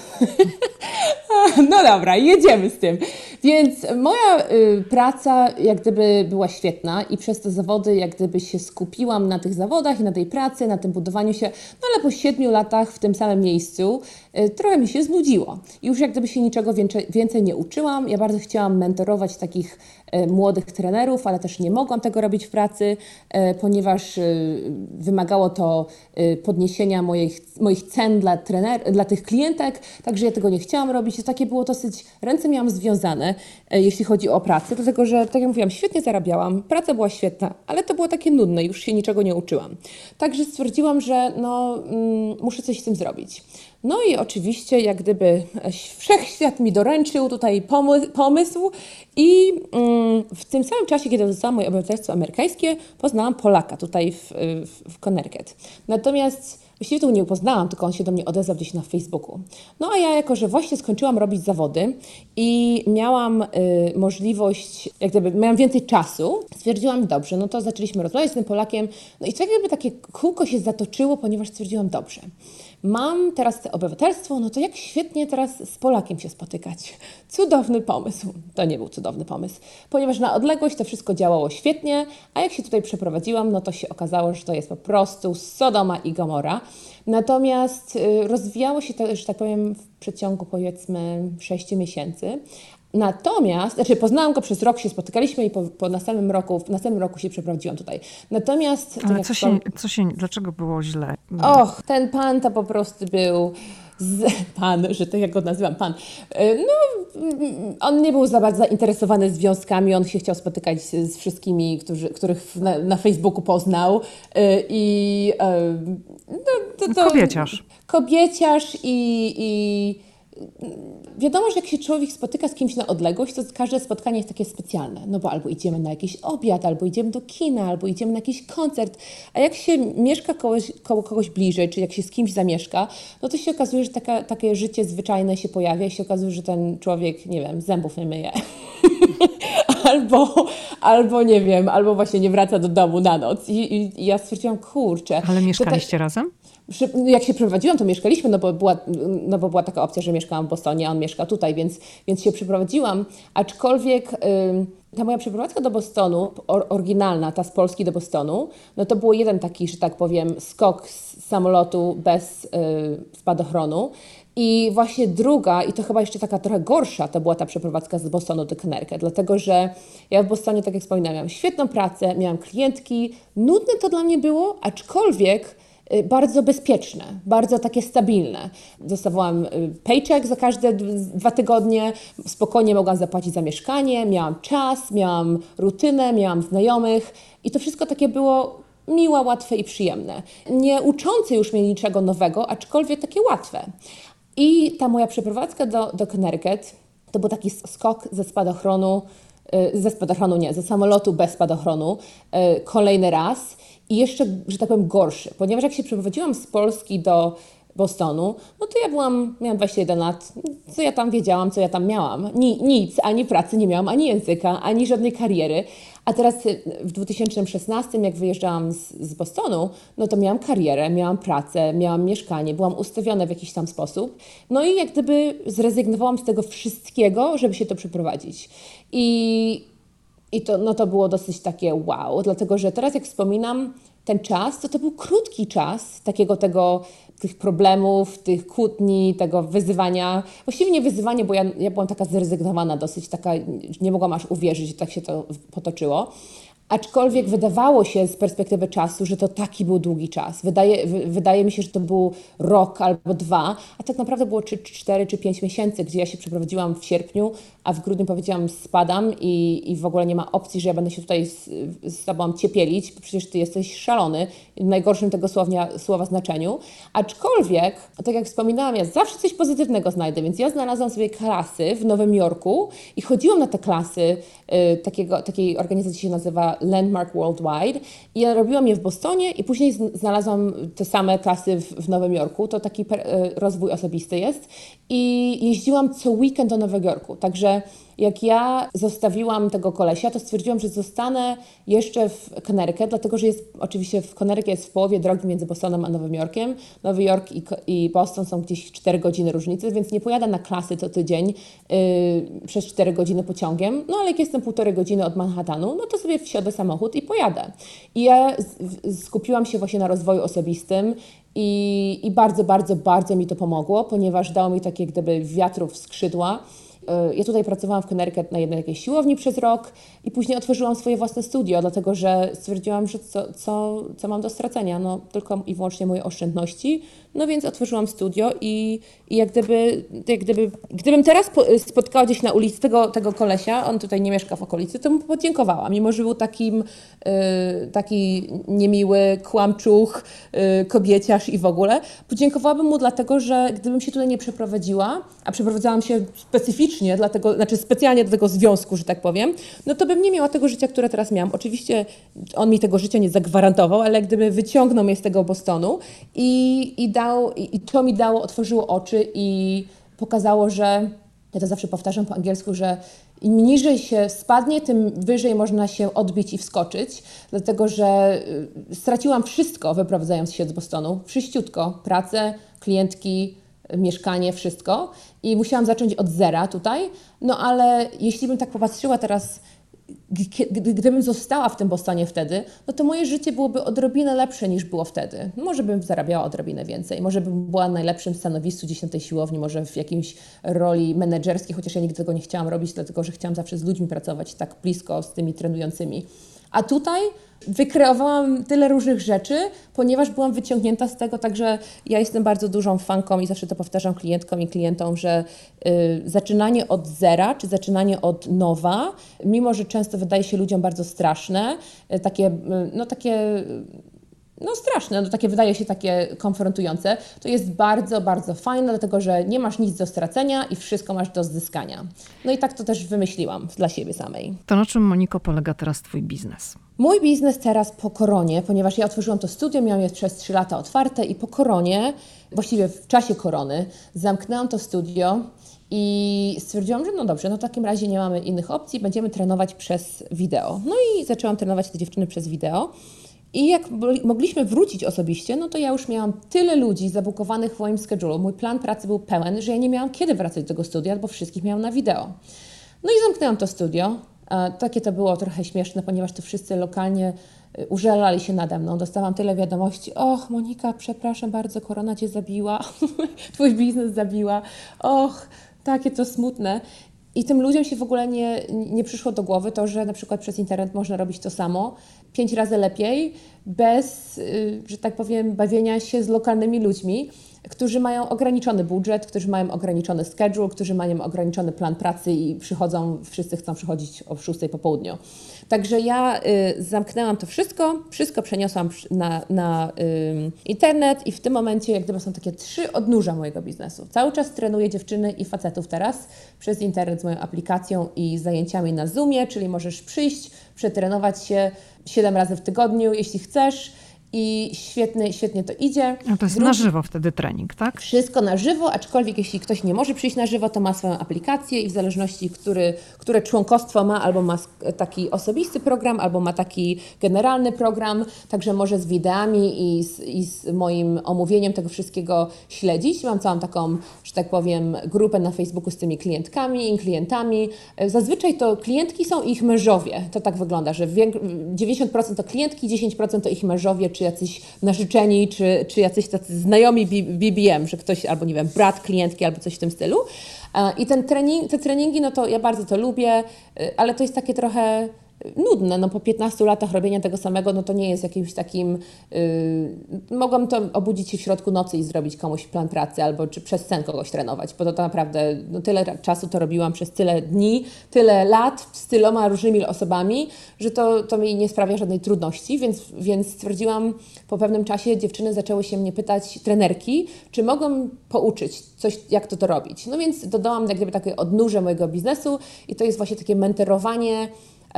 no dobra, jedziemy z tym. Więc moja y, praca jak gdyby była świetna i przez te zawody jak gdyby się skupiłam na tych zawodach i na tej pracy, na tym budowaniu się, no ale po siedmiu latach w tym samym miejscu y, trochę mi się znudziło. I już jak gdyby się niczego więcej, więcej nie uczyłam. Ja bardzo chciałam mentorować takich młodych trenerów, ale też nie mogłam tego robić w pracy, y, ponieważ y, wymagało to podniesienia moich, moich cen dla, trener, dla tych klientek, także ja tego nie chciałam robić. Takie było dosyć, ręce miałam związane, e, jeśli chodzi o pracę, dlatego że, tak jak mówiłam, świetnie zarabiałam, praca była świetna, ale to było takie nudne, już się niczego nie uczyłam. Także stwierdziłam, że no, mm, muszę coś z tym zrobić. No i oczywiście, jak gdyby wszechświat mi doręczył tutaj pomysł i mm, w tym samym czasie, kiedy dostałam moje obywatelstwo amerykańskie, poznałam Polaka tutaj w, w, w Connecticut. Natomiast Właściwie tu nie poznałam, tylko on się do mnie odezwał gdzieś na Facebooku. No a ja jako, że właśnie skończyłam robić zawody i miałam y, możliwość, jak gdyby miałam więcej czasu, stwierdziłam, dobrze, no to zaczęliśmy rozmawiać z tym Polakiem, no i tak jakby takie kółko się zatoczyło, ponieważ stwierdziłam, dobrze, mam teraz obywatelstwo, no to jak świetnie teraz z Polakiem się spotykać. Cudowny pomysł. To nie był cudowny pomysł, ponieważ na odległość to wszystko działało świetnie, a jak się tutaj przeprowadziłam, no to się okazało, że to jest po prostu Sodoma i Gomora. Natomiast y, rozwijało się to, że tak powiem, w przeciągu powiedzmy 6 miesięcy, Natomiast, znaczy poznałam go przez rok, się spotykaliśmy i po, po następnym roku, w następnym roku się przeprowadziłam tutaj. Natomiast... Ale tak co, się, co się, dlaczego było źle? Och, ten pan to po prostu był z, pan, że to jak go nazywam, pan, e, no on nie był za bardzo zainteresowany związkami, on się chciał spotykać z, z wszystkimi, którzy, których na, na Facebooku poznał e, i no, to, to, kobieciarz. Kobieciarz i, i wiadomo, że jak się człowiek spotyka z kimś na odległość, to każde spotkanie jest takie specjalne. No bo albo idziemy na jakiś obiad, albo idziemy do kina, albo idziemy na jakiś koncert. A jak się mieszka kogoś, koło kogoś bliżej, czy jak się z kimś zamieszka, no to się okazuje, że taka, takie życie zwyczajne się pojawia i się okazuje, że ten człowiek, nie wiem, zębów nie myje. albo, albo nie wiem, albo właśnie nie wraca do domu na noc. I, i, i ja stwierdziłam, kurczę. Ale mieszkaliście razem? Jak się przeprowadziłam, to mieszkaliśmy, no bo, była, no bo była taka opcja, że mieszkałam w Bostonie, a on mieszka tutaj, więc, więc się przeprowadziłam. Aczkolwiek ta moja przeprowadzka do Bostonu, oryginalna, ta z Polski do Bostonu, no to było jeden taki, że tak powiem, skok z samolotu bez y, spadochronu. I właśnie druga, i to chyba jeszcze taka trochę gorsza, to była ta przeprowadzka z Bostonu do Connecticut, dlatego że ja w Bostonie, tak jak wspominałam, miałam świetną pracę, miałam klientki, nudne to dla mnie było, aczkolwiek Y, bardzo bezpieczne, bardzo takie stabilne. Dostawałam y, paycheck za każde dwa tygodnie, spokojnie mogłam zapłacić za mieszkanie, miałam czas, miałam rutynę, miałam znajomych i to wszystko takie było miłe, łatwe i przyjemne. Nie uczące już mnie niczego nowego, aczkolwiek takie łatwe. I ta moja przeprowadzka do, do Connecticut to był taki skok ze spadochronu, y, ze spadochronu nie, ze samolotu bez spadochronu, kolejny raz i jeszcze, że tak powiem, gorszy, ponieważ jak się przeprowadziłam z Polski do Bostonu, no to ja byłam, miałam 21 lat, co ja tam wiedziałam, co ja tam miałam? Ni, nic, ani pracy nie miałam, ani języka, ani żadnej kariery. A teraz y, w 2016, jak wyjeżdżałam z, z Bostonu, no to miałam karierę, miałam pracę, miałam mieszkanie, byłam ustawiona w jakiś tam sposób. No i jak gdyby zrezygnowałam z tego wszystkiego, żeby się to przeprowadzić. I i to, no to było dosyć takie wow, dlatego że teraz jak wspominam ten czas, to to był krótki czas takiego tego, tych problemów, tych kłótni, tego wyzywania. Właściwie nie wyzywanie, bo ja, ja byłam taka zrezygnowana dosyć, taka, nie mogłam aż uwierzyć, że tak się to potoczyło. Aczkolwiek wydawało się z perspektywy czasu, że to taki był długi czas. Wydaje, wydaje mi się, że to był rok albo dwa, a tak naprawdę było czy cztery czy pięć miesięcy, gdzie ja się przeprowadziłam w sierpniu, a w grudniu powiedziałam spadam i, i w ogóle nie ma opcji, że ja będę się tutaj z, z Tobą ciepielić, bo przecież Ty jesteś szalony, w najgorszym tego słownia, słowa znaczeniu. Aczkolwiek, tak jak wspominałam, ja zawsze coś pozytywnego znajdę, więc ja znalazłam sobie klasy w Nowym Jorku i chodziłam na te klasy y, takiego, takiej organizacji się nazywa Landmark Worldwide i ja robiłam je w Bostonie i później znalazłam te same klasy w, w Nowym Jorku. To taki per, y, rozwój osobisty jest i jeździłam co weekend do Nowego Jorku, także jak ja zostawiłam tego kolesia, to stwierdziłam, że zostanę jeszcze w Connecticut, dlatego że jest oczywiście w Connecticut jest w połowie drogi między Bostonem a Nowym Jorkiem. Nowy Jork i, i Boston są gdzieś 4 godziny różnicy, więc nie pojadę na klasy co tydzień yy, przez 4 godziny pociągiem. No ale jak jestem półtorej godziny od Manhattanu, no to sobie wsiadę samochód i pojadę. I ja skupiłam się właśnie na rozwoju osobistym i, i bardzo, bardzo, bardzo mi to pomogło, ponieważ dało mi takie gdyby wiatrów skrzydła ja tutaj pracowałam w Connecticut na jednej jakiejś siłowni przez rok i później otworzyłam swoje własne studio, dlatego że stwierdziłam, że co, co, co mam do stracenia? No, tylko i wyłącznie moje oszczędności. No więc otworzyłam studio i, i jak, gdyby, jak gdyby, gdybym teraz spotkała gdzieś na ulicy tego, tego kolesia, on tutaj nie mieszka w okolicy, to mu podziękowała, mimo że był takim y, taki niemiły, kłamczuch, y, kobieciarz i w ogóle. Podziękowałabym mu dlatego, że gdybym się tutaj nie przeprowadziła, a przeprowadzałam się specyficznie, dlatego, znaczy specjalnie do tego związku, że tak powiem, no to bym nie miała tego życia, które teraz miałam. Oczywiście on mi tego życia nie zagwarantował, ale gdyby wyciągnął mnie z tego Bostonu i, i dał, i, i to mi dało, otworzyło oczy i pokazało, że ja to zawsze powtarzam po angielsku, że im niżej się spadnie, tym wyżej można się odbić i wskoczyć, dlatego że y, straciłam wszystko wyprowadzając się z Bostonu. Wszyściutko. Pracę, klientki, mieszkanie, wszystko. I musiałam zacząć od zera tutaj. No ale jeśli bym tak popatrzyła teraz gdybym została w tym Bostonie wtedy, no to moje życie byłoby odrobinę lepsze niż było wtedy. Może bym zarabiała odrobinę więcej, może bym była na najlepszym stanowisku gdzieś na tej siłowni, może w jakiejś roli menedżerskiej, chociaż ja nigdy tego nie chciałam robić, dlatego że chciałam zawsze z ludźmi pracować tak blisko z tymi trenującymi. A tutaj wykreowałam tyle różnych rzeczy, ponieważ byłam wyciągnięta z tego, także ja jestem bardzo dużą fanką i zawsze to powtarzam klientkom i klientom, że y, zaczynanie od zera, czy zaczynanie od nowa, mimo że często wydaje się ludziom bardzo straszne, y, takie, y, no takie no straszne, no takie wydaje się takie konfrontujące, to jest bardzo, bardzo fajne, dlatego że nie masz nic do stracenia i wszystko masz do zyskania. No i tak to też wymyśliłam dla siebie samej. To na czym, Moniko, polega teraz Twój biznes? Mój biznes teraz po koronie, ponieważ ja otworzyłam to studio, miałam je przez 3 lata otwarte i po koronie, właściwie w czasie korony, zamknęłam to studio i stwierdziłam, że no dobrze, no w takim razie nie mamy innych opcji, będziemy trenować przez wideo. No i zaczęłam trenować te dziewczyny przez wideo. I jak mogliśmy wrócić osobiście, no to ja już miałam tyle ludzi zabukowanych w moim schedule. Mój plan pracy był pełen, że ja nie miałam kiedy wracać do tego studia, bo wszystkich miałam na wideo. No i zamknęłam to studio. Takie to było trochę śmieszne, ponieważ to wszyscy lokalnie y, użalali się nade mną. Dostałam tyle wiadomości. Och, Monika, przepraszam bardzo, korona cię zabiła, twój biznes zabiła. Och, takie to smutne. I tym ludziom się w ogóle nie, nie przyszło do głowy to, że na przykład przez internet można robić to samo, pięć razy lepiej, bez, y, że tak powiem, bawienia się z lokalnymi ludźmi którzy mają ograniczony budżet, którzy mają ograniczony schedule, którzy mają ograniczony plan pracy i przychodzą, wszyscy chcą przychodzić o 6 po południu. Także ja y, zamknęłam to wszystko, wszystko przeniosłam na, na y, internet i w tym momencie jak gdyby są takie trzy odnóża mojego biznesu. Cały czas trenuję dziewczyny i facetów teraz przez internet z moją aplikacją i zajęciami na Zoomie, czyli możesz przyjść, przetrenować się 7 razy w tygodniu, jeśli chcesz i świetnie, świetnie to idzie. A to jest Drugi... na żywo wtedy trening, tak? Wszystko na żywo, aczkolwiek jeśli ktoś nie może przyjść na żywo, to ma swoją aplikację i w zależności, który, które członkostwo ma, albo ma taki osobisty program, albo ma taki generalny program, także może z wideami i z, i z moim omówieniem tego wszystkiego śledzić. Mam całą taką, że tak powiem, grupę na Facebooku z tymi klientkami i klientami. Zazwyczaj to klientki są ich mężowie. To tak wygląda, że 90% to klientki, 10% to ich mężowie, czy jacyś narzeczeni, czy, czy jacyś tacy znajomi BBM, że ktoś albo nie wiem, brat klientki albo coś w tym stylu. I ten trening, te treningi, no to ja bardzo to lubię, y, ale to jest takie trochę nudne. No po 15 latach robienia tego samego, no to nie jest jakimś takim... Yy, mogłam to obudzić się w środku nocy i zrobić komuś plan pracy albo czy przez sen kogoś trenować, bo to, to naprawdę no tyle czasu to robiłam przez tyle dni, tyle lat z tyloma różnymi osobami, że to, to mi nie sprawia żadnej trudności, więc, więc stwierdziłam po pewnym czasie dziewczyny zaczęły się mnie pytać, trenerki, czy mogą pouczyć coś, jak to to robić. No więc dodałam jak gdyby takie odnóże mojego biznesu i to jest właśnie takie menterowanie E,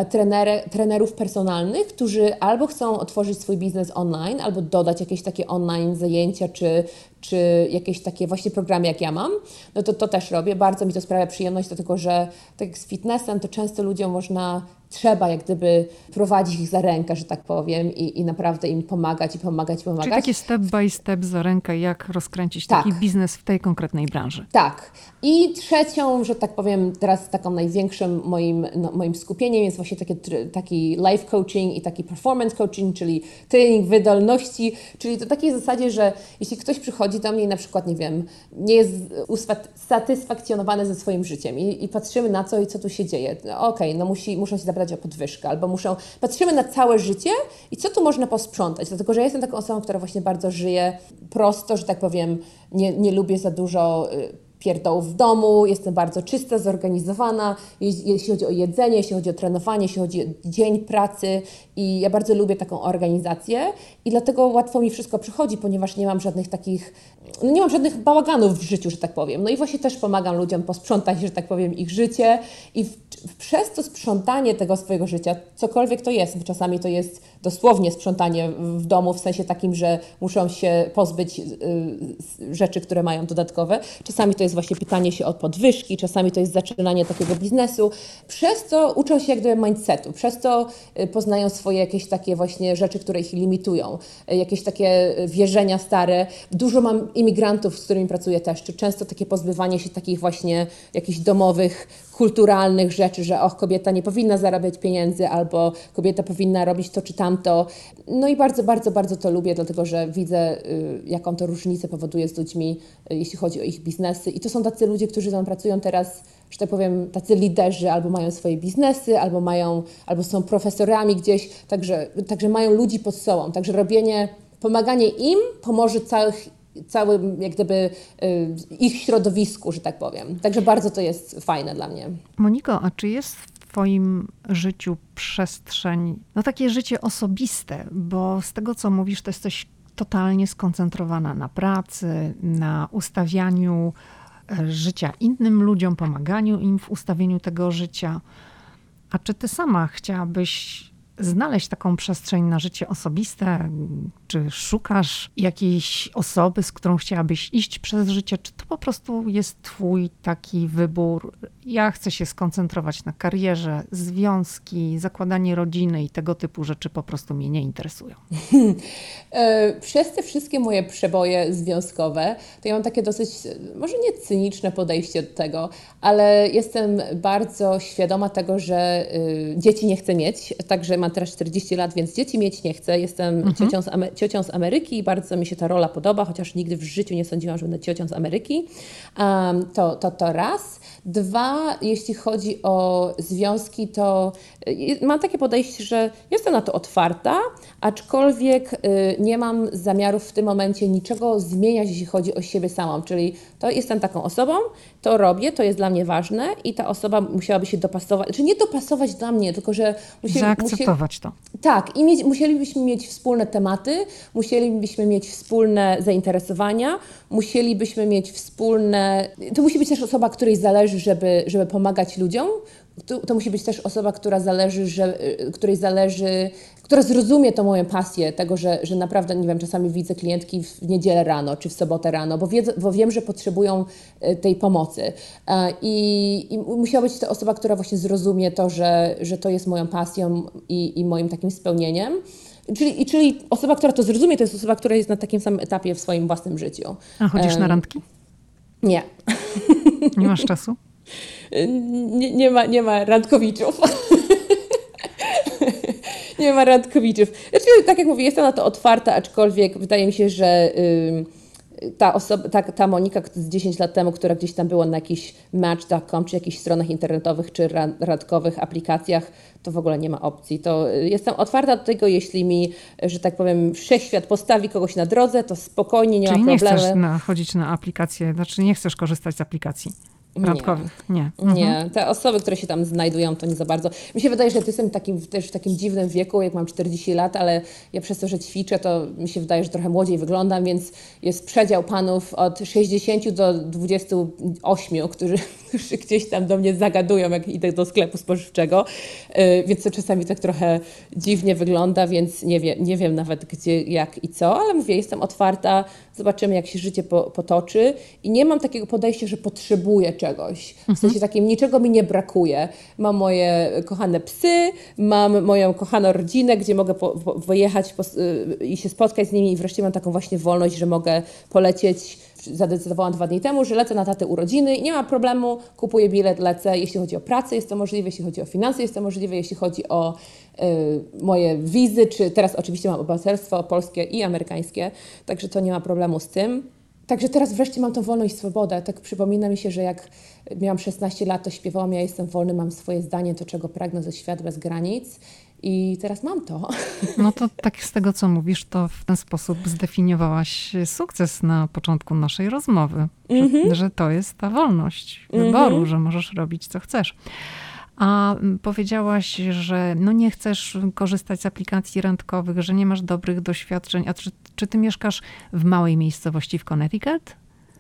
trener, trenerów personalnych, którzy albo chcą otworzyć swój biznes online, albo dodać jakieś takie online zajęcia, czy, czy jakieś takie właśnie programy, jak ja mam, no to to też robię. Bardzo mi to sprawia przyjemność, dlatego że tak jak z fitnessem, to często ludziom można trzeba jak gdyby prowadzić ich za rękę, że tak powiem, i, i naprawdę im pomagać i pomagać i pomagać. Czyli takie step by step za rękę, jak rozkręcić tak. taki biznes w tej konkretnej branży. Tak. I trzecią, że tak powiem, teraz taką największym moim, no, moim skupieniem jest właśnie taki, taki life coaching i taki performance coaching, czyli trening wydolności, czyli to takiej zasadzie, że jeśli ktoś przychodzi do mnie i na przykład, nie wiem, nie jest usatysfakcjonowany ze swoim życiem i, i patrzymy na co i co tu się dzieje. No, Okej, okay, no musi, muszą się zabrać o podwyżkę, albo muszą, patrzymy na całe życie i co tu można posprzątać, dlatego że ja jestem taką osobą, która właśnie bardzo żyje prosto, że tak powiem, nie, nie lubię za dużo y, pierdołów w domu, jestem bardzo czysta, zorganizowana, jeśli chodzi o jedzenie, jeśli chodzi o trenowanie, jeśli chodzi o dzień pracy i ja bardzo lubię taką organizację i dlatego łatwo mi wszystko przychodzi, ponieważ nie mam żadnych takich, no nie mam żadnych bałaganów w życiu, że tak powiem. No i właśnie też pomagam ludziom posprzątać, że tak powiem, ich życie i w, przez to sprzątanie tego swojego życia, cokolwiek to jest, czasami to jest dosłownie sprzątanie w domu, w sensie takim, że muszą się pozbyć y, rzeczy, które mają dodatkowe. Czasami to jest właśnie pytanie się o podwyżki, czasami to jest zaczynanie takiego biznesu. Przez to uczą się jak mindsetu, przez to y, poznają swoje jakieś takie właśnie rzeczy, które ich limitują, y, jakieś takie wierzenia stare. Dużo mam imigrantów, z którymi pracuję też, czy często takie pozbywanie się takich właśnie jakichś domowych, kulturalnych rzeczy, że och, kobieta nie powinna zarabiać pieniędzy, albo kobieta powinna robić to czy tamto. No i bardzo, bardzo, bardzo to lubię, dlatego że widzę, y, jaką to różnicę powoduje z ludźmi, y, jeśli chodzi o ich biznesy. I to są tacy ludzie, którzy tam pracują teraz, że tak powiem, tacy liderzy, albo mają swoje biznesy, albo mają, albo są profesorami gdzieś, także, także mają ludzi pod sobą. Także robienie, pomaganie im pomoże całych całym jak gdyby y, ich środowisku, że tak powiem. Także bardzo to jest fajne dla mnie. Moniko, a czy jest w Twoim życiu przestrzeń, no takie życie osobiste, bo z tego co mówisz, to jesteś totalnie skoncentrowana na pracy, na ustawianiu e, życia innym ludziom, pomaganiu im w ustawieniu tego życia. A czy ty sama chciałabyś znaleźć taką przestrzeń na życie osobiste? Czy szukasz jakiejś osoby, z którą chciałabyś iść przez życie? Czy to po prostu jest Twój taki wybór? Ja chcę się skoncentrować na karierze, związki, zakładanie rodziny i tego typu rzeczy po prostu mnie nie interesują. E, przez te wszystkie moje przeboje związkowe, to ja mam takie dosyć, może nie cyniczne podejście do tego, ale jestem bardzo świadoma tego, że y, dzieci nie chcę mieć, także mam teraz 40 lat, więc dzieci mieć nie chcę. Jestem mhm. ciocią, z ciocią, z Ameryki i bardzo mi się ta rola podoba, chociaż nigdy w życiu nie sądziłam, że będę ciocią z Ameryki. Um, to, to, to raz. Dwa, jeśli chodzi o związki, to y, mam takie podejście, że jestem na to otwarta, aczkolwiek y, nie mam zamiarów w tym momencie niczego zmieniać, jeśli chodzi o siebie samą. Czyli to jestem taką osobą, to robię, to jest dla mnie ważne i ta osoba musiałaby się dopasować, czy znaczy nie dopasować dla mnie, tylko że musi, zaakceptować to. Tak, i mieć, musielibyśmy mieć wspólne tematy, musielibyśmy mieć wspólne zainteresowania, musielibyśmy mieć wspólne. To musi być też osoba, której zależy, żeby, żeby pomagać ludziom. To, to musi być też osoba, która zależy, że, której zależy, która zrozumie tą moją pasję, tego, że, że naprawdę, nie wiem, czasami widzę klientki w niedzielę rano czy w sobotę rano, bo, bo wiem, że potrzebują e, tej pomocy. E, I, I musiała być to osoba, która właśnie zrozumie to, że, że to jest moją pasją i, i moim takim spełnieniem. Czyli, czyli osoba, która to zrozumie, to jest osoba, która jest na takim samym etapie w swoim własnym życiu. A chodzisz na randki? Nie. Nie masz czasu? Nie, nie, ma, nie ma randkowiczów. nie ma randkowiczów. Znaczy, tak jak mówię, jestem na to otwarta, aczkolwiek wydaje mi się, że ta, osoba, ta, ta Monika z 10 lat temu, która gdzieś tam była na jakichś match.com, czy jakichś stronach internetowych, czy radkowych aplikacjach, to w ogóle nie ma opcji. To y, jestem otwarta do tego, jeśli mi, że tak powiem, wszechświat postawi kogoś na drodze, to spokojnie, nie Czyli ma problemu. nie chcesz na, chodzić na aplikację, znaczy nie chcesz korzystać z aplikacji? Randkowych, nie. Nie. nie. Mhm. Te osoby, które się tam znajdują, to nie za bardzo. Mi się wydaje, że ty jestem takim, też w takim dziwnym wieku, jak mam 40 lat, ale ja przez to, że ćwiczę, to mi się wydaje, że trochę młodziej wyglądam, więc jest przedział panów od 60 do 28, którzy, którzy gdzieś tam do mnie zagadują, jak idę do sklepu spożywczego, yy, więc to czasami tak trochę dziwnie wygląda, więc nie, wie, nie wiem nawet gdzie, jak i co, ale mówię, jestem otwarta, zobaczymy jak się życie po, potoczy i nie mam takiego podejścia, że potrzebuję czegoś. W sensie takim niczego mi nie brakuje. Mam moje kochane psy, mam moją kochaną rodzinę, gdzie mogę po, po, wyjechać po, y, i się spotkać z nimi i wreszcie mam taką właśnie wolność, że mogę polecieć zadecydowałam dwa dni temu, że lecę na taty urodziny i nie ma problemu, kupuję bilet, lecę. Jeśli chodzi o pracę, jest to możliwe, jeśli chodzi o finanse, jest to możliwe, jeśli chodzi o y, moje wizy, czy teraz oczywiście mam obywatelstwo polskie i amerykańskie, także to nie ma problemu z tym. Także teraz wreszcie mam tą wolność i swobodę. Tak przypomina mi się, że jak miałam 16 lat, to śpiewałam Ja jestem wolny, mam swoje zdanie, to czego pragnę ze świat bez granic. I teraz mam to. No to tak z tego, co mówisz, to w ten sposób zdefiniowałaś sukces na początku naszej rozmowy. Mm -hmm. że, mhm. że, to jest ta wolność wyboru, mm -hmm. że możesz robić, co chcesz. A powiedziałaś, że no nie chcesz korzystać z aplikacji randkowych, że nie masz dobrych doświadczeń. A czy, czy ty mieszkasz w małej miejscowości w Connecticut?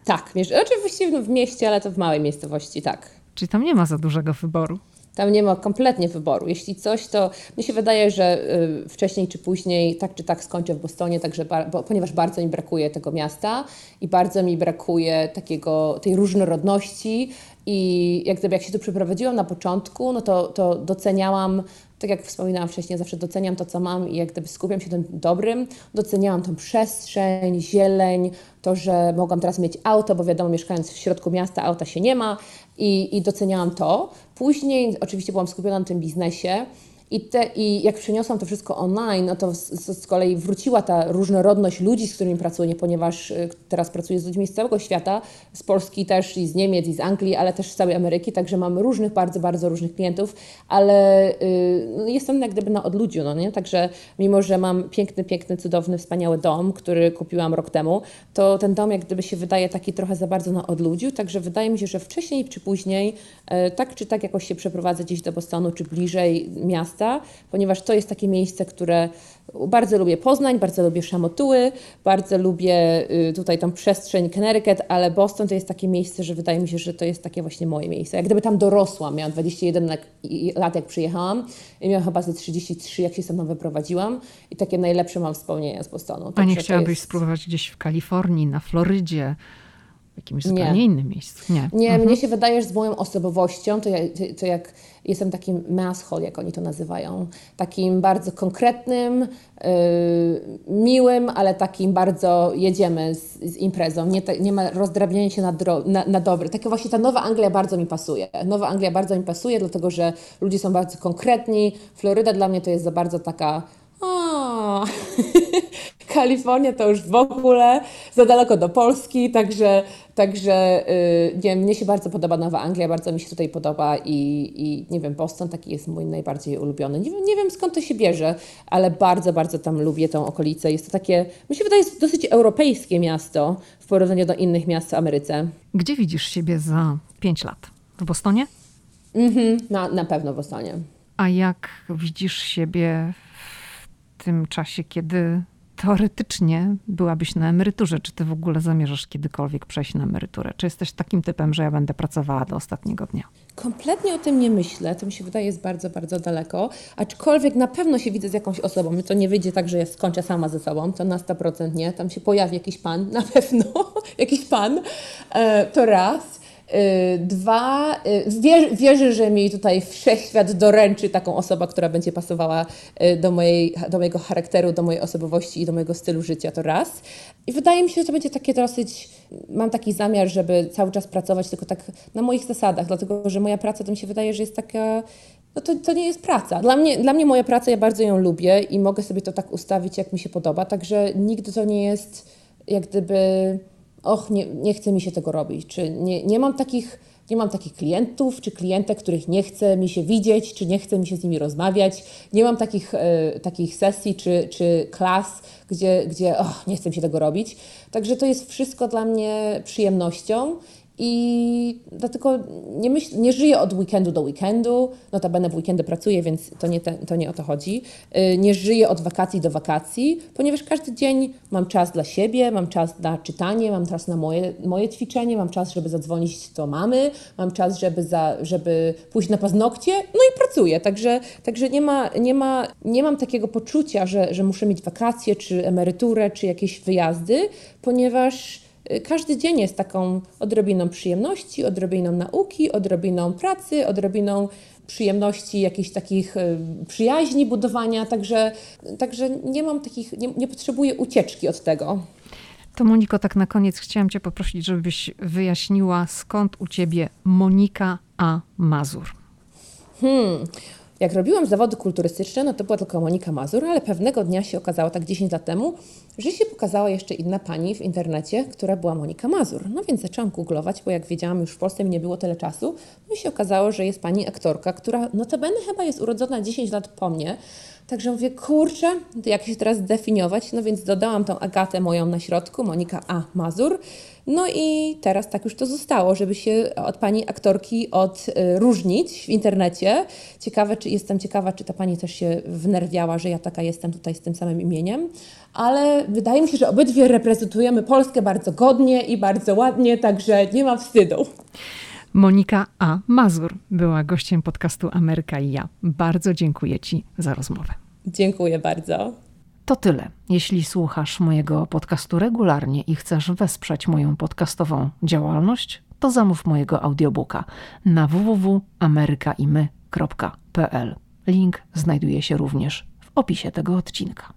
Tak, oczywiście w mieście, ale to w małej miejscowości, tak. Czyli tam nie ma za dużego wyboru. Tam nie ma kompletnie wyboru. Jeśli coś, to mi się wydaje, że y, wcześniej czy później, tak czy tak skończę w Bostonie, także bo, ponieważ bardzo mi brakuje tego miasta i bardzo mi brakuje takiego, tej różnorodności. I jak jak się tu przeprowadziłam na początku, no to, to doceniałam tak jak wspominałam wcześniej, zawsze doceniam to, co mam i jak gdyby skupiam się tym dobrym. Doceniałam tą przestrzeń, zieleń, to, że mogłam teraz mieć auto, bo wiadomo, mieszkając w środku miasta, auta się nie ma i, i doceniałam to. Później oczywiście byłam skupiona na tym biznesie i, te, I jak przeniosłam to wszystko online, no to z, z, kolei wróciła ta różnorodność ludzi, z którymi pracuję, ponieważ y, teraz pracuję z ludźmi z całego świata, z Polski też i z Niemiec i z Anglii, ale też z całej Ameryki, także mam różnych, bardzo, bardzo różnych klientów, ale y, no jestem jak gdyby na odludziu, no nie? Także mimo, że mam piękny, piękny, cudowny, wspaniały dom, który kupiłam rok temu, to ten dom jak gdyby się wydaje taki trochę za bardzo na odludziu, także wydaje mi się, że wcześniej czy później, tak czy tak jakoś się przeprowadzę gdzieś do Bostonu, czy bliżej miasta, ponieważ to jest takie miejsce, które bardzo lubię Poznań, bardzo lubię Szamotuły, bardzo lubię y, tutaj tą przestrzeń Connecticut, ale Boston to jest takie miejsce, że wydaje mi się, że to jest takie właśnie moje miejsce. Jak gdyby tam dorosłam, miałam 21 lat jak przyjechałam i miałam chyba ze 33 jak się tam wyprowadziłam i takie najlepsze mam wspomnienia z Bostonu. A nie chciałabyś jest... spróbować gdzieś w Kalifornii, na Florydzie? W jakimś zupełnie nie. innym miejscu. Nie, nie mhm. mnie się wydaje, że z moją osobowością, to, ja, to jak jestem takim masshole, jak oni to nazywają, takim bardzo konkretnym, yy, miłym, ale takim bardzo jedziemy z, z imprezą. Nie, te, nie ma rozdrabniania się na, dro, na, na dobre. Takie właśnie ta Nowa Anglia bardzo mi pasuje. Nowa Anglia bardzo mi pasuje, dlatego że ludzie są bardzo konkretni. Floryda dla mnie to jest za bardzo taka o, Kalifornia to już w ogóle za daleko do Polski, także, także yy, nie mnie się bardzo podoba Nowa Anglia, bardzo mi się tutaj podoba i, i nie wiem, Boston taki jest mój najbardziej ulubiony. Nie, nie wiem skąd to się bierze, ale bardzo, bardzo tam lubię tą okolicę. Jest to takie, mi się wydaje, dosyć europejskie miasto w porównaniu do innych miast w Ameryce. Gdzie widzisz siebie za pięć lat? W Bostonie? Mhm, na, na pewno w Bostonie. A jak widzisz siebie w tym czasie, kiedy teoretycznie byłabyś na emeryturze. Czy ty w ogóle zamierzasz kiedykolwiek przejść na emeryturę? Czy jesteś takim typem, że ja będę pracowała do ostatniego dnia? Kompletnie o tym nie myślę. To mi się wydaje jest bardzo, bardzo daleko. Aczkolwiek na pewno się widzę z jakąś osobą. To nie wyjdzie tak, że ja skończę sama ze sobą. To na 100% nie. Tam się pojawi jakiś pan, na pewno. jakiś pan. E, to raz. Y, dwa, y, wierzę, że mi tutaj wszechświat doręczy taką osobę, która będzie pasowała y, do, mojej, do mojego charakteru, do mojej osobowości i do mojego stylu życia, to raz. I wydaje mi się, że to będzie takie dosyć, mam taki zamiar, żeby cały czas pracować tylko tak na moich zasadach, dlatego że moja praca to mi się wydaje, że jest taka, no to, to nie jest praca. Dla mnie, dla mnie moja praca, ja bardzo ją lubię i mogę sobie to tak ustawić, jak mi się podoba, także nigdy to nie jest jak gdyby och, nie, nie chce mi się tego robić, czy nie, nie mam takich nie mam takich klientów czy klientek, których nie chce mi się widzieć, czy nie chce mi się z nimi rozmawiać. Nie mam takich, e, takich sesji czy, czy klas, gdzie, gdzie nie chcę mi się tego robić. Także to jest wszystko dla mnie przyjemnością i dlatego nie, myśl, nie żyję od weekendu do weekendu. Notabene w weekendy pracuję, więc to nie, te, to nie o to chodzi. Y, nie żyję od wakacji do wakacji, ponieważ każdy dzień mam czas dla siebie, mam czas na czytanie, mam czas na moje, moje ćwiczenie, mam czas, żeby zadzwonić do mamy, mam czas, żeby, za, żeby pójść na paznokcie, no i pracuję. Także, także nie, ma, nie, ma, nie mam takiego poczucia, że, że muszę mieć wakacje, czy emeryturę, czy jakieś wyjazdy, ponieważ każdy dzień jest taką odrobiną przyjemności, odrobiną nauki, odrobiną pracy, odrobiną przyjemności, jakichś takich y, przyjaźni, budowania, także, także nie mam takich, nie, nie potrzebuję ucieczki od tego. To Moniko, tak na koniec chciałam Cię poprosić, żebyś wyjaśniła, skąd u Ciebie Monika A. Mazur. Hmm. Jak robiłam zawody kulturystyczne, no to była tylko Monika Mazur, ale pewnego dnia się okazało, tak 10 lat temu, że się pokazała jeszcze inna pani w internecie, która była Monika Mazur. No więc zaczęłam googlować, bo jak wiedziałam, już w Polsce mi nie było tyle czasu, no i się okazało, że jest pani aktorka, która notabene chyba jest urodzona 10 lat po mnie, Także mówię, kurczę, jak się teraz zdefiniować? No więc dodałam tą Agatę moją na środku, Monika A. Mazur. No i teraz tak już to zostało, żeby się od pani aktorki odróżnić w internecie. Ciekawe, czy jestem ciekawa, czy ta pani też się wnerwiała, że ja taka jestem tutaj z tym samym imieniem. Ale wydaje mi się, że obydwie reprezentujemy Polskę bardzo godnie i bardzo ładnie, także nie ma wstydu. Monika A. Mazur była gościem podcastu Ameryka i ja. Bardzo dziękuję Ci za rozmowę. Dziękuję bardzo. To tyle. Jeśli słuchasz mojego podcastu regularnie i chcesz wesprzeć moją podcastową działalność, to zamów mojego audiobooka na www.amerykaimy.pl. Link znajduje się również w opisie tego odcinka.